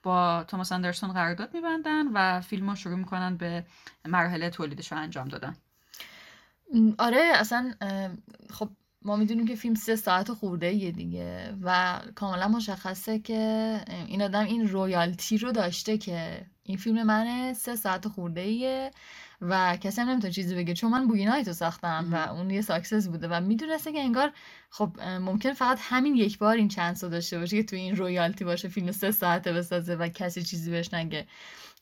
با توماس اندرسون قرارداد میبندن و فیلم رو شروع می‌کنن به مراحل تولیدش رو انجام دادن. آره اصلا خب ما می‌دونیم که فیلم سه ساعت خورده یه دیگه و کاملا مشخصه که این آدم این royalty رو داشته که این فیلم منه سه ساعت خورده ایه و کسی هم نمی‌تونه چیزی بگه. چون من بوگی نایت رو ساختم و اون یه success بوده و می‌دونسته که انگار خب ممکن فقط همین یک بار این chance رو داشته باشه که تو این royalty باشه فیلم سه ساعته بسازه و کسی چیزی بهش نگه.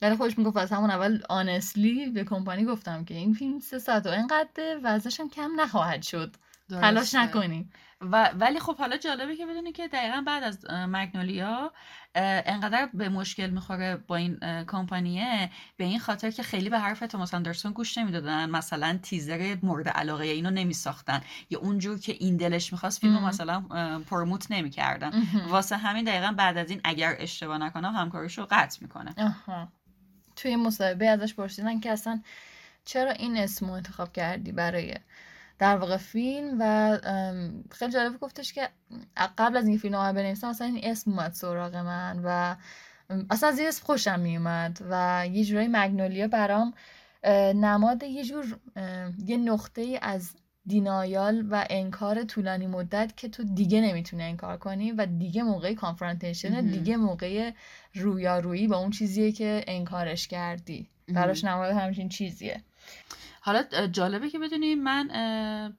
ولی خودش می‌گفت از همون اول honestly به کمپانی گفتم که این فیلم سه ساعت و اینقدر و ازش هم کم نخواهد شد. تلاش. نکنیم و ولی خب حالا جالبه که بدونی که دقیقا بعد از مگنولیا انقدر به مشکل می‌خوره با این کمپانیه به این خاطر که خیلی به حرف توماس اندرسون گوش نمی‌دادن مثلا تیزر مورد علاقه اینو نمیساختن یا اونجور که این دلش می‌خواست فیلمو. مثلا اه، پروموت نمی‌کردن. واسه همین دقیقا بعد از این اگر اشتباه نکنم همکاریشو قطع می‌کنه آها. توی مصاحبه ازش پرسیدن که اصلا چرا این اسم رو انتخاب کردی برای در واقع فیلم و خیلی جالب گفتش که قبل از اینکه فیلم رو بنویسم اصلا این اسم اومد سراغ من و اصلا از این اسم خوشم میومد و یه جورایی مگنولیا برام نماد یه جور یه نقطه ای از دینایال و انکار طولانی مدت که تو دیگه نمی‌تونی انکار کنی و دیگه موقع کانفرانتیشن. دیگه موقع رویارویی با اون چیزیه که انکارش کردی. براش نماد همچین چیزیه. حالا جالبه که بدونی من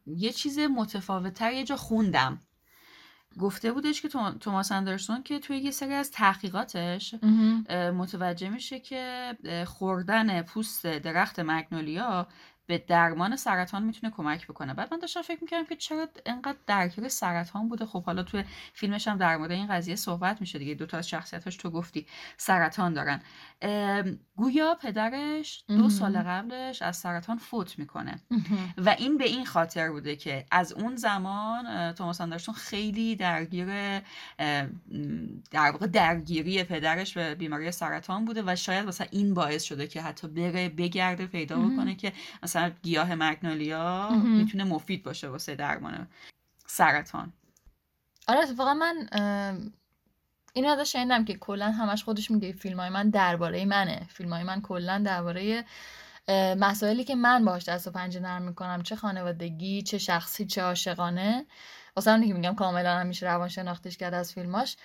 یه چیز متفاوتتر یه جا خوندم. گفته بودش که تو- توماس اندرسون که توی یه سری از تحقیقاتش متوجه میشه که خوردن پوست درخت مگنولیا به درمان سرطان می‌تونه کمک بکنه. بعد من داشتم فکر می‌کردم که چرا انقدر درگیر سرطان بوده. خب حالا توی فیلمش هم در مورد این قضیه صحبت میشه دیگه. دوتا از شخصیتاش تو گفتی سرطان دارن. گویا پدرش دو. سال قبلش از سرطان فوت می‌کنه و این به این خاطر بوده که از اون زمان توماس اندرسون خیلی درگیر در واقع درگیری پدرش به بیماری سرطان بوده و شاید مثلا این باعث شده که حتی بره بگرده پیدا. بکنه که مثلا گیاه مگنولیا. می‌تونه مفید باشه واسه درمان سرطان آره اتفاقا من ام، اینو ازش شنیدم که کلا همش خودش میگه فیلم های من درباره منه. فیلم های من کلا درباره مسائلی که من باهاش دست و پنجه نرم می‌کنم. چه خانوادگی چه شخصی چه عاشقانه. واسه همین که میگم کاملا همیشه روان شناختش کرد از فیلماش.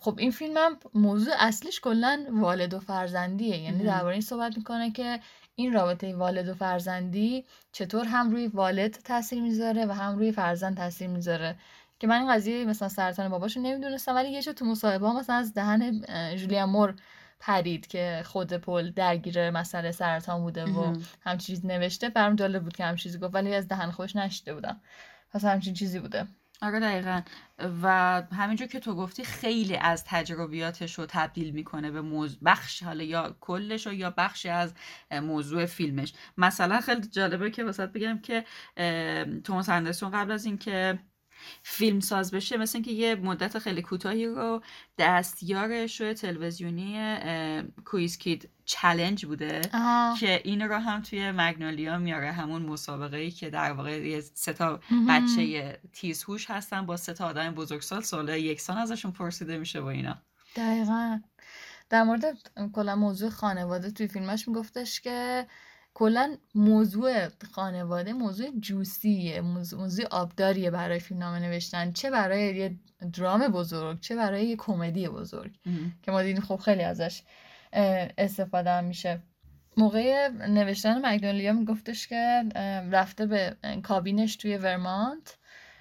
خب این فیلم هم موضوع اصلیش کلا والد و فرزندیه. یعنی. درباره این صحبت می‌کنه که این رابطه والد و فرزندی چطور هم روی والد تاثیر می‌ذاره و هم روی فرزند تاثیر می‌ذاره. که من این قضیه مثلا سرطان باباشو نمی‌دونستم ولی یه تو مصاحبه مثلا از دهن جولیا مور پرید که خود پل درگیر مسئله سرطان بوده و. همچین چیز نوشته. برام جالب بود که همچین چیزی گفت ولی از دهن خودش نشیده بودم. پس همچین چیزی بوده. آره دقیقا. و همینجور که تو گفتی خیلی از تجربیاتش رو تبدیل می‌کنه به موضوع بخش حالا یا کلش رو یا بخشی از موضوع فیلمش. مثلا خیلی جالبه که واسط بگم که توماس اندرسون قبل از اینکه فیلم ساز بشه مثل اینکه یه مدت خیلی کوتاهی رو دستیار شو تلویزیونی کویز کید چلنج بوده آها. که این رو هم توی مگنولیا میاره همون مسابقه ای که در واقع یه سه تا. بچه تیزهوش هستن با سه تا آدم بزرگسال سوال یکسان ازشون پرسیده میشه و اینا. دقیقا. در مورد کلا موضوع خانواده توی فیلمش میگفتش که کلا موضوع خانواده موضوع جوسیه موضوع, آبداریه برای فیلمنامه نوشتن. چه برای یه درام بزرگ چه برای یه کمدی بزرگ که ما دیدیم خب خیلی ازش استفاده هم میشه. موقع نوشتن مگنولیا میگفتش که رفته به کابینش توی ورمانت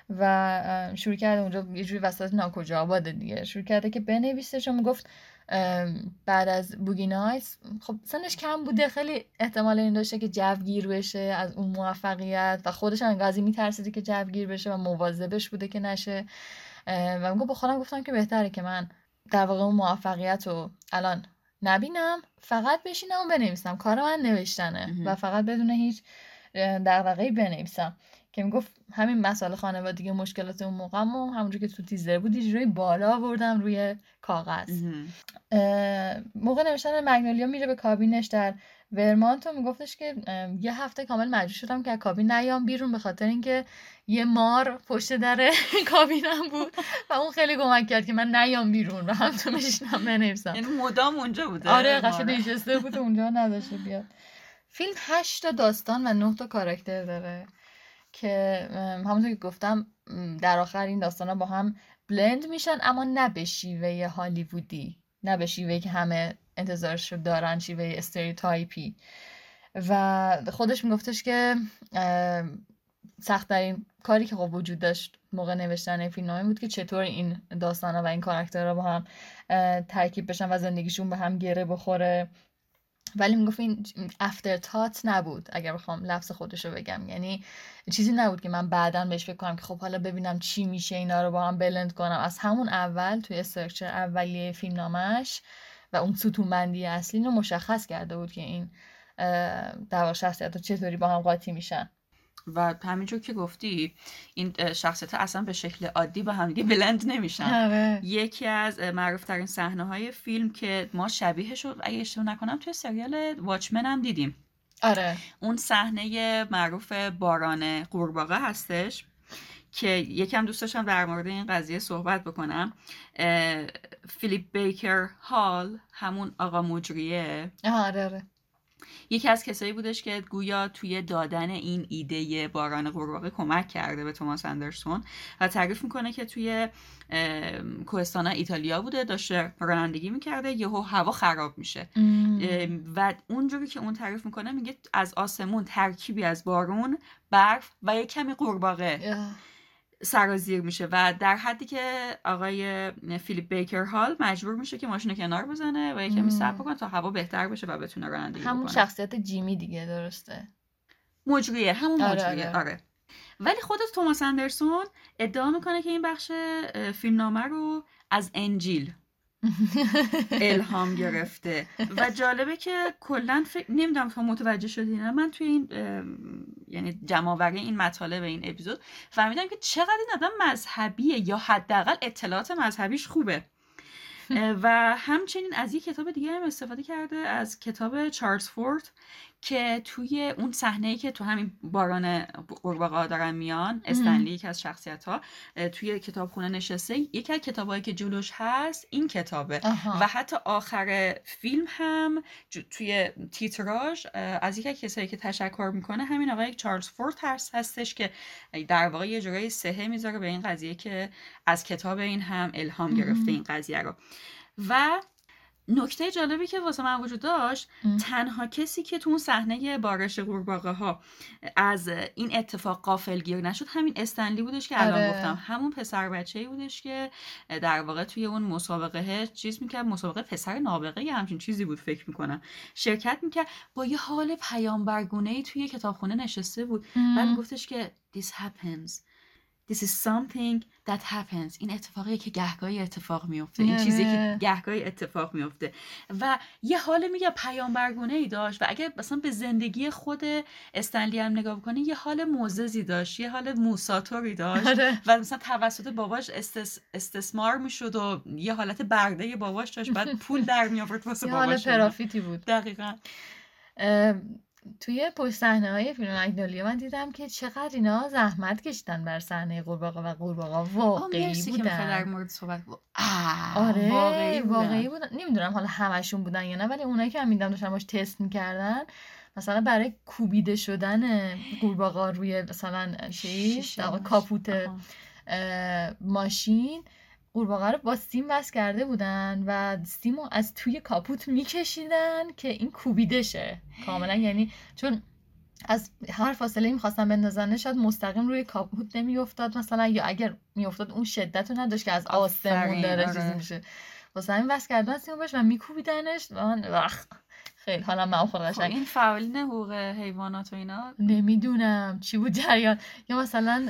و شروع کرده اونجا یه جوری وسط ناکجا آباده دیگه. شروع کرده که بنویسه چون می‌گفت ام، بعد از بوگی نایتس خب سنش کم بوده خیلی احتمال این داشته که جوگیر بشه از اون موفقیت و خودش هم انقدر میترسیده که جوگیر بشه و مواظبش بوده که نشه. و می‌گفت با خودم گفتم که بهتره که من در واقع اون موفقیت رو الان نبینم فقط بشینم و بنویسم. کار من نوشتنه. و فقط بدون هیچ اه، دغدغه‌ای بنویسم. که می‌گفت همین مسائل خانوادگی و مشکلات اون موقع و همونجور که تو تیزر بود یه جورایی بالا آوردم روی کاغذ. موقع نوشتن مگنولیا میره به کابینش در ورمانت و میگفتش که یه هفته کامل مجبور شدم که از کابین نیام بیرون به خاطر اینکه یه مار پشت در کابینم بود و اون خیلی کمک کرد که من نیام بیرون و همتون بشینم بنویسم. یعنی مدام اونجا بوده؟ آره. قشنگ نشسته بود اونجا نذاشته بیاد. فیلم هشت تا داستان و نه تا کاراکتر داره. که همونطور که گفتم در آخر این داستان ها با هم بلند میشن اما نه به شیوه هالیوودی نه به شیوه که همه انتظارش رو دارن شیوه استریوتایپی. و خودش میگفتش که سخت ترین کاری که خب وجود داشت موقع نوشتن این فیلم بود که چطور این داستان و این کاراکترها با هم ترکیب بشن و زندگیشون به هم گره بخوره. ولی می‌گفت این افتر تات نبود اگر بخوام لفظ خودش رو بگم. یعنی چیزی نبود که من بعدا بهش فکر کنم که خب حالا ببینم چی میشه اینا رو با هم بلند کنم. از همون اول توی استرکچر اولیه فیلم نامش و اون ستونبندی اصلی رو مشخص کرده بود که این در شخصیت چطوری با هم قاطی میشن. و همینجور که گفتی این شخصیت اصلا به شکل عادی با هم دیگه بلند نمیشن. آره. یکی از معروف ترین صحنه های فیلم که ما شبیهش رو اگه اشتباه نکنم توی سریال واچمن هم دیدیم. آره. اون صحنه معروف باران قورباغه هستش که یکم دوست داشتم در مورد این قضیه صحبت بکنم. فیلیپ بیکر هال همون آقا مجریه. آره آره. یکی از کسایی بودش که گویا توی دادن این ایده باران قورباغه کمک کرده به توماس اندرسون و تعریف می‌کنه که توی کوهستان ایتالیا بوده داشته رانندگی می‌کرده یهو هوا خراب میشه. و اونجوری که اون تعریف می‌کنه میگه از آسمون ترکیبی از بارون برف و یک کمی قورباغه. سرازیر میشه و در حدی که آقای فیلیپ بیکر هال مجبور میشه که ماشین کنار بزنه و یک کمی مم. صبر بکنه تا هوا بهتر بشه و بتونه رانندگی همون بکنه شخصیت جیمی دیگه درسته مجریه همون آره، مجریه آره. آره ولی خود توماس اندرسون ادعا می‌کنه که این بخش فیلمنامه رو از انجیل الهام گرفته. و جالبه که کلا فکر نمی‌دونم تا متوجه شدین نه. من توی این یعنی جمعآوری این مطالب این اپیزود فهمیدم که چقدر این آدم مذهبیه یا حداقل اطلاعات مذهبیش خوبه. و همچنین از یک کتاب دیگه هم استفاده کرده از کتاب چارلز فورد که توی اون صحنه که تو همین باران قورباغه‌ها دارن میان استنلی یکی از شخصیت ها توی کتابخونه نشسته یکی از کتابایی که جلوش هست این کتابه آها. و حتی آخر فیلم هم توی تیتراژ از یکی از کسایی که تشکر می‌کنه همین آقای چارلز فورد هست هستش که در واقع یه جورایی سهه می‌ذاره به این قضیه که از کتاب این هم الهام. گرفته این قضیه رو و نکته جالبی که واسه من وجود داشت ام. تنها کسی که تو اون صحنه بارش قورباغه ها از این اتفاق قافلگیر نشد همین استنلی بودش که الان آره. گفتم همون پسر بچه بودش که در واقع توی اون مسابقه چیز می‌کرد مسابقه پسر نابغه یه همچین چیزی بود فکر می‌کنم شرکت می‌کرد با یه حال پیامبرگونه ای توی کتابخونه نشسته بود بعد ام. میگفتش که this happens This is something that happens. این اتفاقی که گهگاهی اتفاق میفته این چیزی که. گهگاهی اتفاق میفته و یه حال میگه پیامبرگونه ای داشت. و اگه مثلا به زندگی خود استنلی هم نگاه بکنی یه حال موززی داشت. یه حال موساتوری داشت. آره. و مثلا توسط باباش استس... استثمار می‌شد و یه حالت برده باباش داشت. بعد پول در می آورد واسه یه حال باباش. پرافیتی بود. دقیقا. توی پشت صحنه های فیلم مگنولیا من دیدم که چقدر اینا زحمت کشیدن بر صحنه قورباغه و قورباغه واقعی می‌خوای در بودن مورد صحبت. آه، آره واقعی واقعی, بودن. بودن نمی‌دونم حالا همشون بودن یا نه ولی اونایی که من میدم داشتن باش تست می‌کردن مثلا برای کوبیده شدن قورباغه روی مثلا ماش- کاپوت ماشین قورباغه رو با سیم وصل کرده بودن و سیم رو از توی کاپوت میکشیدن که این کوبیده شه کاملا یعنی چون از هر فاصله می‌خواستن بندازنه شاید مستقیم روی کاپوت نمیافتاد مثلا یا اگر میافتاد اون شدت رو نداشت که از آسمون داره آره. چیزی میشه. واسه همین وصل کردن سیمو بهش و میکوبیدنش و من وخ خیلی. حالا من خود خب قشنگ این فعالین حقوق حیوانات و اینا؟ نمی‌دونم چی بود جریان. یا مثلا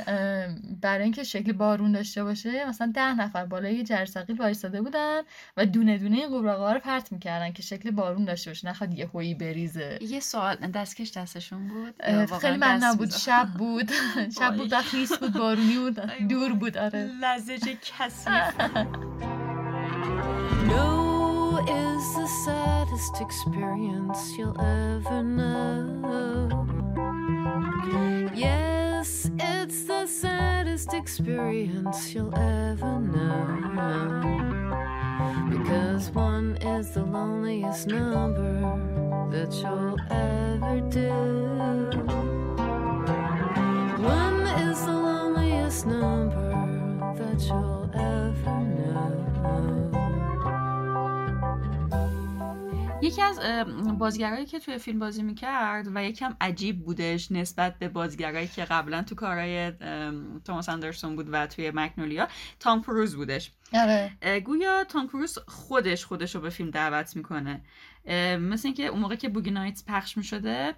برای اینکه شکل بارون داشته باشه مثلا ده نفر بالای یه جرثقیل وایساده بودن و دونه دونه این قورباغه‌ها رو پرت می‌کردن که شکل بارون داشته باشه نخواد یهویی بریزه. یه سوال دستکش دستشون بود؟ خیلی من نبود؟ شب بود. شب بود. خیس بود بارونی بود. دور. بود آره. لزج No is the saddest experience you'll ever know. Yes, it's the saddest experience you'll ever know. Because one is the loneliest number that you'll ever do. One is the loneliest number that you'll ever know. یکی از بازیگرایی که توی فیلم بازی می‌کرد و یکم عجیب بودش نسبت به بازیگرایی که قبلا تو کارهای توماس اندرسون بود و توی مکنولیا تام کروز بودش. آره. گویا تام کروز خودش خودش رو به فیلم دعوت می‌کنه. مثل اینکه اون موقع که بوگی نایتس پخش می‌شده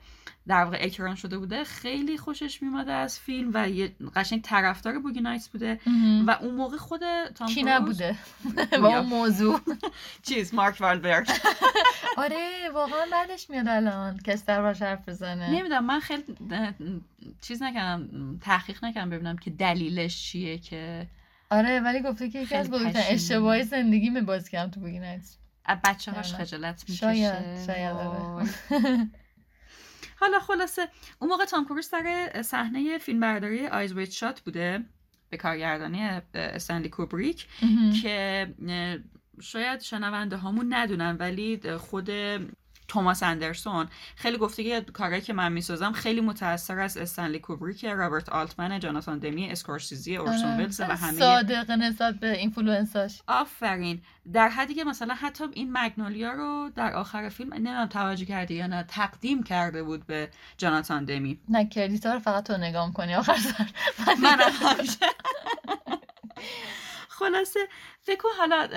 در واقع اکران شده بوده خیلی خوشش میومده از فیلم و یه قشنگ طرفدار بوگی نایتس بوده. و اون موقع خود تام کی نبوده با. اون موضوع چیز مارک والبرگ آره واقعا بعدش میاد الان کس در باش حرف بزنه نمی‌دونم من خیلی چیز نکردم تحقیق نکردم ببینم که دلیلش چیه که آره ولی گفته که یکی از بزرگترین. اشتباهی زندگی باز کردم تو نایتس از بچه هاش. خجالت می‌کشه شاید شاید آره حالا خلاصه اون موقع تام کروز سر صحنه فیلمبرداری آیز واید شات بوده به کارگردانی استنلی کوبریک. که شاید شنونده هامون ندونن ولی خود توماس اندرسون. خیلی گفته که کارهایی که من می‌سازم خیلی متاثر از استنلی کوبریک رابرت آلتمن جاناتان دمی اسکورسیزی اورسون آره. ویلز و همه صادق نسبت به influences اش. آفرین. در حدی که مثلا حتی این مگنولیا رو در آخر فیلم نمی‌دونم توجه کردی یا نه تقدیم کرده بود به جاناتان دمی. نه کردیتا رو فقط تو نگاه کنی آخر سر. من همیشه خلاصه فکر کن حالا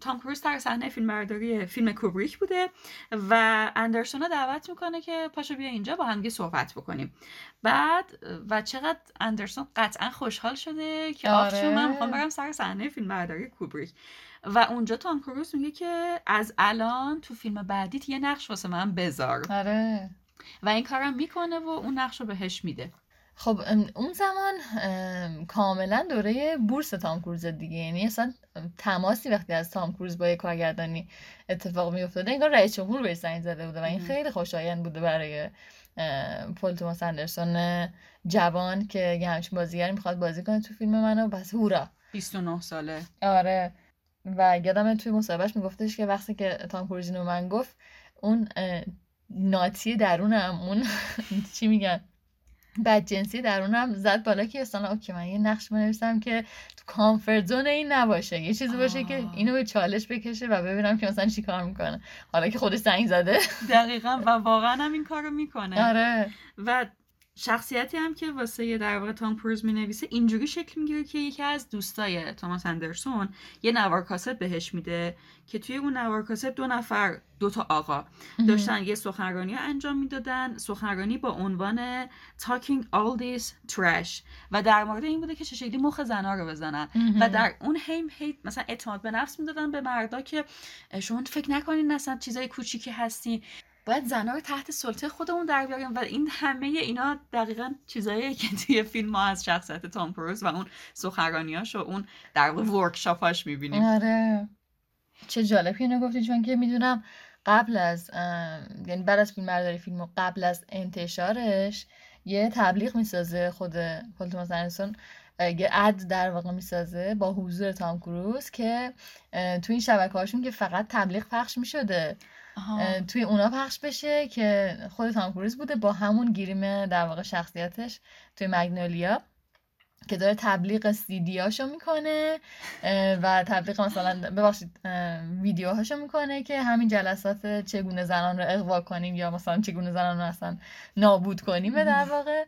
تام کروز در صحنه فیلم برداری فیلم کوبریک بوده و اندرسون رو دعوت می‌کنه که پاشو بیا اینجا با هم صحبت بکنیم بعد و چقدر اندرسون قطعا خوشحال شده که آره. آره. من می‌خوام برم سر صحنه فیلم برداری کوبریک و اونجا تام کروز میگه که از الان تو فیلم بعدیت یه نقش واسه من بذار آره و این کارم می‌کنه و اون نقش رو بهش میده خب اون زمان ام، کاملا دوره بورس تام کروز دیگه. یعنی اصلا تماسی وقتی از تام کروز با یه کارگردانی اتفاق میافتاده انگار رئیس جمهور بهش زنگ زده بوده و این. خیلی خوشایند بوده برای پل توماس اندرسون جوان که یه همچین بازیگری می‌خواد بازی کنه تو فیلم منو. بس هورا. 29 ساله. آره. و یادم توی مصاحبهش میگفتش که وقتی که تام کروز اینو من گفت اون ناتی درونم اون چی میگن؟ بدجنسی درونم زد بالا که اصلا اوکی من یه نقش بنویسم که تو کامفورت زون این نباشه. یه چیزی باشه که. اینو به چالش بکشه و ببینم که مثلا چی کار می‌کنه. حالا که خودش زنگ زده. دقیقا و واقعا هم این کار رو می‌کنه. آره. و شخصیتی هم که واسه در واقع تام کروز می نویسه اینجوری شکل می‌گیره که یکی از دوستای توماس اندرسون یه نوار کاست بهش میده که توی اون نوار کاست دو نفر دو تا آقا داشتن یه سخنرانی انجام می‌دادن سخنرانی با عنوان Talking All This Trash و در مورد این بوده که چه شکلی مخ زنا رو بزنن. و در اون هیم هی مثلا اعتماد به نفس می‌دادن به مردا که شما فکر نکنین مثلا چیزای کوچیکی هستین. باید زنا رو تحت سلطه خودمون در بیاریم و این همه اینا دقیقا چیزایی که توی فیلم ما از شخصیت تام کروز و اون سخنرانیاش و اون در واقع ورکشاپاش می‌بینیم. آره. چه جالب اینو گفتی چون که می‌دونم قبل از یعنی بعد از فیلم برداری فیلم و قبل از انتشارش یه تبلیغ می‌سازه خود پل توماس یه اد در واقع می‌سازه با حضور تام کروز که توی این شبکه هاشون که فقط تبلیغ پخش می‌شده. اه، توی اونا پخش بشه که خود تام کروز بوده با همون گریم در واقع شخصیتش توی مگنولیا. که داره تبلیغ سیدیاشو می‌کنه و تبلیغ مثلا ببخشید ویدیوهاشو می‌کنه که همین جلسات چگونه زنان رو اغوا کنیم یا مثلا چگونه زنان رو اصلا نابود کنیم در واقع.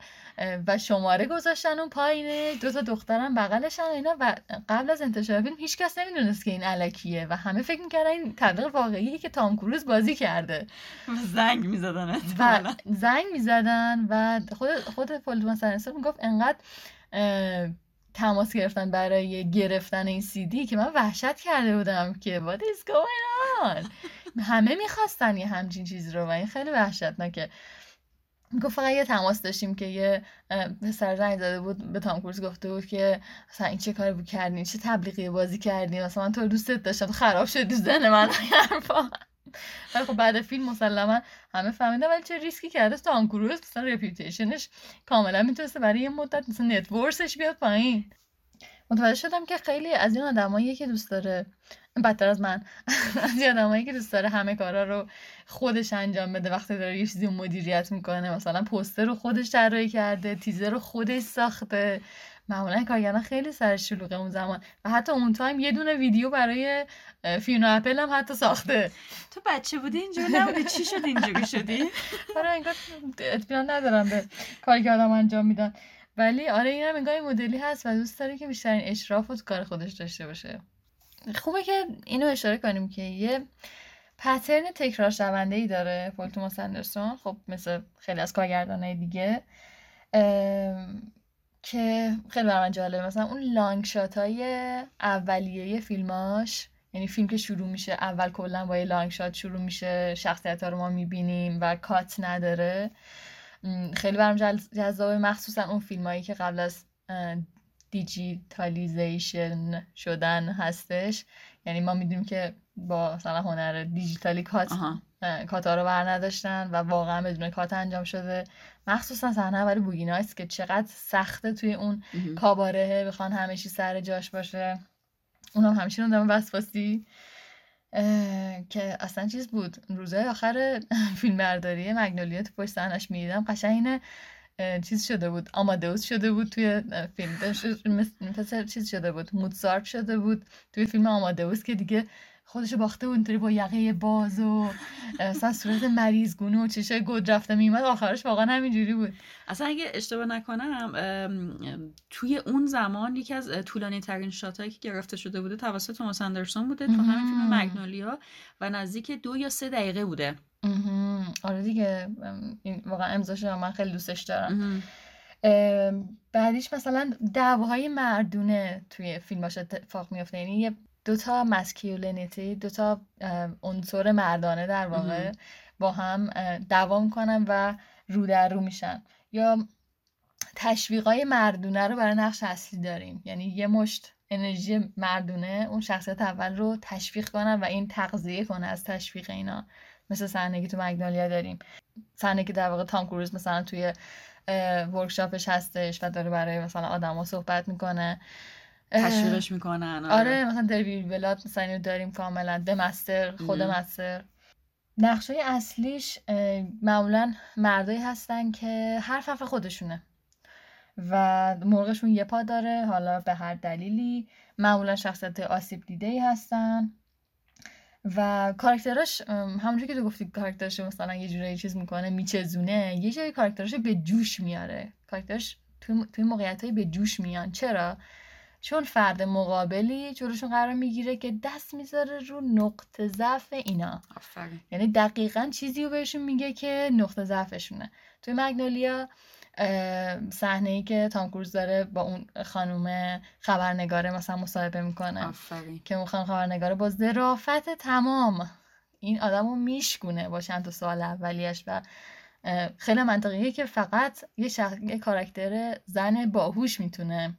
و شماره گذاشتن اون پایینه دو تا دخترم بغلشن و اینا. و قبل از انتشار فیلم هیچ کس نمی‌دونست که این علکیه و همه فکر می‌کردن این تبلیغ واقعیه که تام کروز بازی کرده. زنگ می‌زدن و. زنگ می‌زدن و خود خود پل اندرسون می‌گفت انقدر تماس گرفتن برای گرفتن این سی دی که من وحشت کرده بودم که what is going on همه می‌خواستن یه همچین چیزی رو و این خیلی وحشتناکه. گفت فقط یه تماس داشتیم که یه پسر زنگ زده بود به تام کروز گفته بود که مثلا این چه کاری بود کردین؟ چه تبلیغی بازی کردین؟ مثلا من تو دوستت داشتم. خراب شد ذهن من حرفا. ولی خب بعد فیلم مسلما همه فهمیدن ولی چه ریسکی کرده تام کروز مثلا reputation ش کاملا می‌تونسته برای یه مدت مثلا net worth ش بیاد پایین. متوجه شدم که خیلی از این آدمایی که دوست داره بدتر از من از این آدمایی که دوست داره همه کارا رو خودش انجام بده وقتی داره یه چیزی مدیریت می‌کنه مثلا پوستر رو خودش طراحی کرده تیزر رو خودش ساخته. معمولا کارگردان خیلی سر شلوغه اون زمان. و حتی اون time یه دونه ویدیو برای فیونا اپل هم حتی ساخته. تو بچه بودی اینجوری نبودی؟ چی شد اینجوری شدی؟ آره انگار اطمینان ندارم به کاری که آدم انجام میدن. ولی آره این هم انگار مدلی هست و دوست داره که بیشترین اشراف رو تو کار خودش داشته باشه. خوبه که اینو اشاره کنیم که یه pattern تکرار شونده ای داره پل توماس اندرسون. خب مثل خیلی از کارگردانای دیگه. ام، که خیلی برای من جالبه. مثلا اون long shot های اولیه فیلماش یعنی فیلم که شروع میشه اول کلا با یه long shot شروع میشه شخصیت ها رو ما می‌بینیم و کات نداره. خیلی برام جذابه. مخصوصا اون فیلم هایی که قبل از digitalization شدن هستش. یعنی ما می‌دونیم که با مثلا هنر دیجیتالی کات کاتا رو بر نداشتن و واقعا بدون کات انجام شده. مخصوصا صحنه اول بوگی نایتس که چقدر سخته توی اون. کاباره بخوان همه چی سر جاش باشه. اونم همچین آدم وسواسی که اصلا چیز بود. روزهای آخر فیلم برداری مگنولیا تو پشت صحنش می‌دیدم. قشنگ اینه چیز شده بود. آمادوس شده بود توی فیلم. مثل چیز شده بود. موتسارت شده بود توی فیلم آمادوس که دیگه خودشو باخته بود اینطوری با یقه باز و اصلا صورت مریضگونه و چشای گود رفته میومد آخرش واقعا همینجوری بود. اصلا اگه اشتباه نکنم توی اون زمان یکی از طولانی ترین شاتایی که گرفته شده بوده توسط توماس اندرسون بوده تو همین فیلم. مگنولیا و نزدیک دو یا سه دقیقه بوده. آره دیگه واقعا امضاش من خیلی دوستش دارم. بعدیش مثلا دعواهای مردونه توی فیلماش اتفاق میفته یعنی یه دوتا مسکیولینیتی دوتا ام، عنصر مردانه در واقع. با هم اه، دعوا می‌کنن و رو در رو میشن. یا تشویقای مردونه رو برای نقش اصلی داریم. یعنی یه مشت انرژی مردونه اون شخصیت اول رو تشویق کنن و این تغذیه کنه از تشویق اینا. مثل صحنه که تو مگنولیا داریم. صحنه که در واقع تام کروز مثلا توی ورکشاپش هستش و داره برای مثلا آدما صحبت می‌کنه. تشویقش می‌کنن آره. مثلا درویل بلاد مثلا اینو داریم کاملا دمستر خود مهم. مستر. نقشای اصلیش معمولا مردایی هستن که حرف حرف خودشونه و مرغشون یه پا داره حالا به هر دلیلی. معمولا شخصیت آسیب دیده ای هستن و کاراکتراش ام، همونجور که تو گفتی کاراکترش مثلا یه جورایی چیز می‌کنه میچزونه یه جایی کاراکترش به جوش میاره. کاراکترش توی, توی موقعیت به جوش میان. چرا؟ چون فرد مقابلی جلوشون قرار می‌گیره که دست می‌ذاره رو نقطه ضعف اینا. آفرین. یعنی دقیقا چیزی رو بهشون میگه که نقطه ضعفشونه. توی مگنولیا صحنه ای که تام کروز داره با اون خانوم خبرنگاره مثلا مصاحبه می‌کنه. آفرین. که اون خانم خبرنگاره با ظرافت تمام این آدم رو میشکونه با چند تا سوال اولیش و خیلی منطقیه که فقط یه, شخ... یه کاراکتر زن باهوش می‌تونه.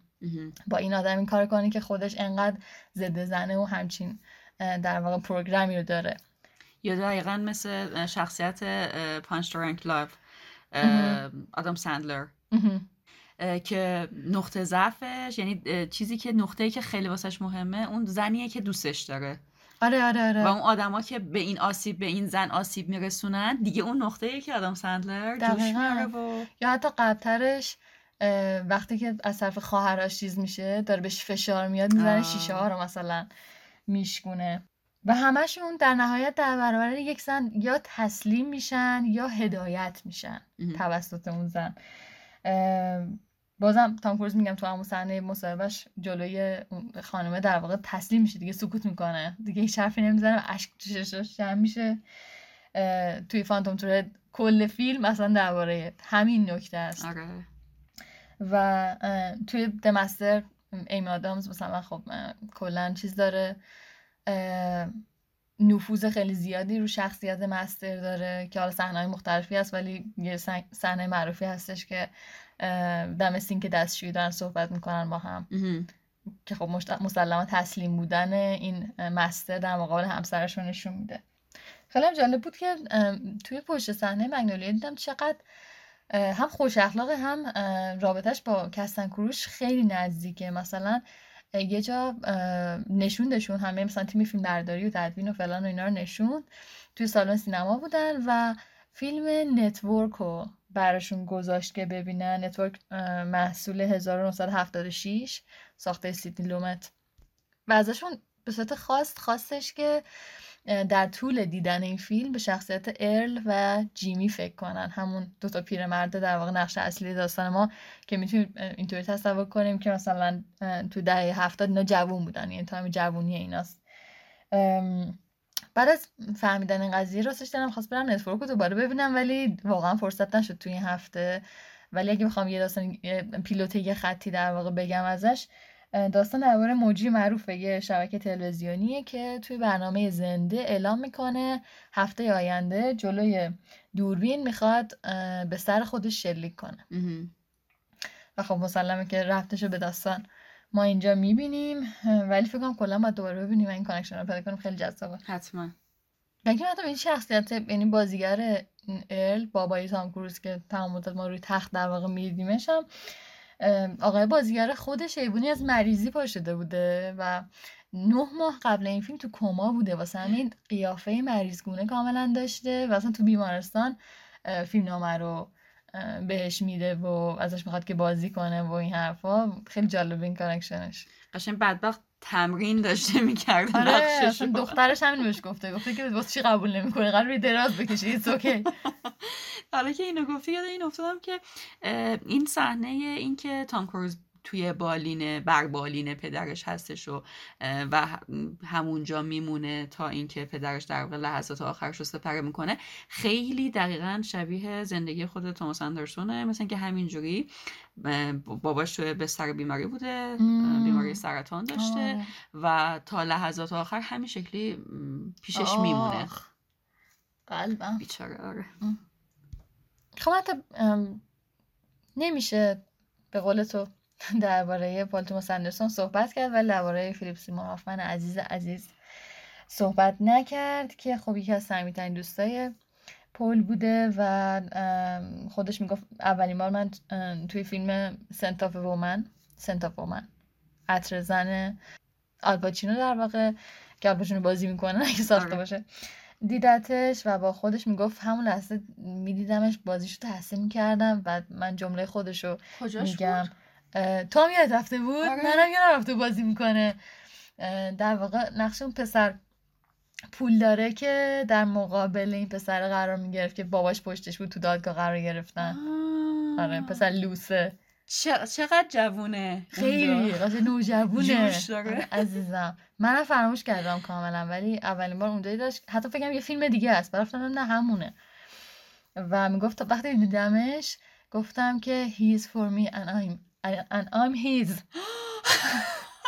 با این آدم این کار کنه که خودش انقدر ضد زنه و همچین در واقع program ی رو داره یا دقیقا مثل شخصیت پانچ درانک لاو هم. آدم سندلر. اه، که نقطه ضعفش یعنی چیزی که نقطه‌ای که خیلی واسش مهمه اون زنیه که دوستش داره آره آره آره و اون آدما که به این آسیب به این زن آسیب میرسونن دیگه اون نقطه‌ای که آدم سندلر جوش. میاره و یا حتی قبلترش وقتی که از طرف خواهرش چیز میشه داره بهش فشار میاد می‌زنه آه. شیشه ها رو مثلا میشکونه. و همشون در نهایت در برابر یک زن یا تسلیم میشن یا هدایت میشن. توسط اون زن. بازم تام کروز میگم تو همون صحنه مصاحبهش جلوی اون خانومه در واقع تسلیم میشه دیگه سکوت می‌کنه. دیگه هیچ حرفی نمی‌زنه و اشک چشاش جمع میشه. توی فانتوم تورد کل فیلم اصلا درباره همین نکته است. آره. و توی دمستر ایمی آدامز مثلا خب کلا چیز داره نفوذ خیلی زیادی رو شخصیت مستر داره که حالا صحنه‌های مختلفی هست ولی یه صحنه معروفی هستش که دم سینک دستشویی دارن صحبت می‌کنن با هم. که خب مسلما تسلیم بودن این مستر در مقابل همسرش رو نشون میده خیلی جالب بود که توی پشت صحنه مگنولیا دیدم چقدر هم خوش اخلاقه هم رابطش با cast and crew ش خیلی نزدیکه. مثلا یه جا نشوندشون همه مثلا تیم فیلم برداری و تدوین و فلان و اینا رو نشوند. توی سالن سینما بودن و فیلم نتورک رو براشون گذاشت که ببینن. نتورک محصول 1976 ساخته سیدنی لومت. و ازشون به صورت خاص خواستش که در طول دیدن این فیلم به شخصیت ارل و جیمی فکر کنن. همون دوتا پیرمرد در واقع نقش اصلی داستان ما که می‌تونیم اینطوری تصور کنیم که مثلا تو دهه هفتاد اینا جوون بودن یعنی time جوونی ایناست. بعد از فهمیدن این قضیه راستش دلم خواست برم نتورک رو دوباره ببینم ولی واقعا فرصت نشد توی این هفته. ولی اگه بخوام یه داستان plot یه خطی در واقع بگم ازش داستان درباره مجری معروفه یه شبکه تلویزیونیه که توی برنامه زنده اعلام می‌کنه. هفته آینده جلوی دوربین می‌خواد به سر خودش شلیک کنه. و خب مسلمه که ربطشو به داستان. ما اینجا می‌بینیم ولی فکر کنم کلا باید دوباره ببینیم و این connection رو پیدا کنیم. خیلی جذابه. حتما. بلکه حتی این شخصیت یعنی بازیگر ارل بابای تام کروز که تمام مدت ما روی تخت در واقع میدیدیمش هم آقای بازیگر خودش ایبونی از مریضی پا شده بوده و نه ماه قبل این فیلم تو کما بوده. واسه همین قیافه مریضگونه کاملا داشته و اصلا تو بیمارستان اه، فیلمنامه رو بهش میده و ازش می‌خواد که بازی کنه و این حرفا. خیلی جالب این connection ش. قشنگ بدبخت تمرین داشته می‌کرد آره. اصلا دخترش همین بهش گفته گفته که واسه چی قبول نمی‌کنه قرار دراز بکشی ایتس اوکی حالا که اینو گفتی یاد این افتادم که این صحنه این که تام کروز توی بالین بر بالین پدرش هستش و و همونجا میمونه تا اینکه پدرش در واقع لحظات آخرش رو سپره می‌کنه خیلی دقیقا شبیه زندگی خود توماس اندرسونه مثل که همینجوری باباش توی بستر بیماری بوده. بیماری سرطان داشته آره. و تا لحظات آخر همین شکلی پیشش میمونه. قلبم بیچاره آره خب حتی نمیشه به قول تو درباره پال توماس اندرسون صحبت کرد ولی درباره فیلیپ سیمون هافمن عزیز عزیز صحبت نکرد که خب یکی از صمیمیترین دوستای پول بوده و خودش می‌گفت اولین بار من توی فیلم Scent of a Woman Scent of a Woman عطر زن آلپاچینو در واقع که آلپاچینو بازی می‌کنه اگه ساخته آره. باشه دیدتش و با خودش می‌گفت همون لحظه میدیدمش بازیشو تحسین می‌کردم و من جمله خودشو میگم اه، تو هم یاد رفته بود؟ آره. منم یادم رفته بازی می‌کنه. در واقع نقش اون پسر پولداره که در مقابل این پسر قرار می‌گرفت که باباش پشتش بود تو دادگاه قرار گرفتن. آره پسر لوسه. چقدر جوونه خیلی قشنگ نوجوونه. آره، عزیزم. منم فراموش کردم کاملا ولی اولین بار اونجایی داشت. حتی فکرم یه فیلم دیگه است. بعد رفتم نه همونه. و می‌گفت وقتی دیدمش گفتم که he is for me and I'm and I'm his.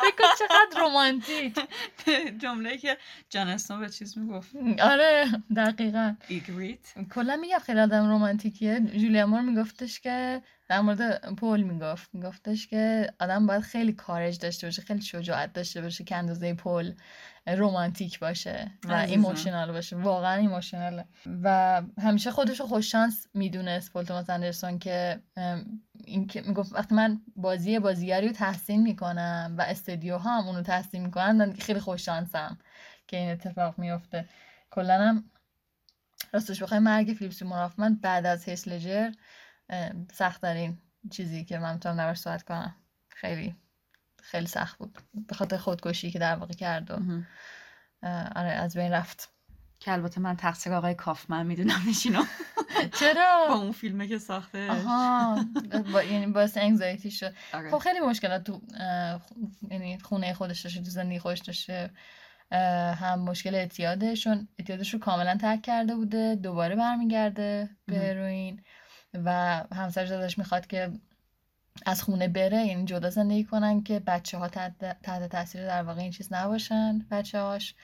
فکر کن چقدر رومانتیک جمله که جان اسنو به چیز می‌گفت. آره دقیقا. agreed کلا میگم خیلی آدم رومانتیکیه جولیا مور میگفتش که در مورد پول می‌گفت. میگفتش که آدم باید خیلی courage داشته باشه خیلی شجاعت داشته باشه که اندازه پل رومانتیک باشه و. emotional باشه. واقعا emotional ه. و همیشه خودش رو خوششانس می‌دونست پل توماس اندرسون که این که می‌گفت وقتی من بازی بازیگری رو تحسین می‌کنم و استودیو ها هم اونو تحسین می‌کنن من خیلی خوششانسم که این اتفاق میفته کلا هم راستش بخوای مرگ فیلیپ سیمون هافمن بعد از هیس لجر سخت ترین چیزی که من می‌تونم دربارش صحبت کنم. خیلی. خیلی سخت بود. به خاطر خودکشی که در واقع کرد و آره از بین رفت. که البته من تقصیر آقای کافمن می‌دونم با چرا؟ اون فیلمه که ساخته آها با یعنی باعث انگزایتی شد. آره. خب خیلی مشکلات تو یعنی خونه خودش داشته تو زندگی خودش داشته هم مشکل اعتیادشون. اعتیادش رو کاملا ترک کرده بوده دوباره برمیگرده به. هروئین و همسرش ازش می‌خواد که از خونه بره یعنی جدا زندگی کنن که بچه ها تحت, تاثیر در واقع این چیز نباشن بچه هاش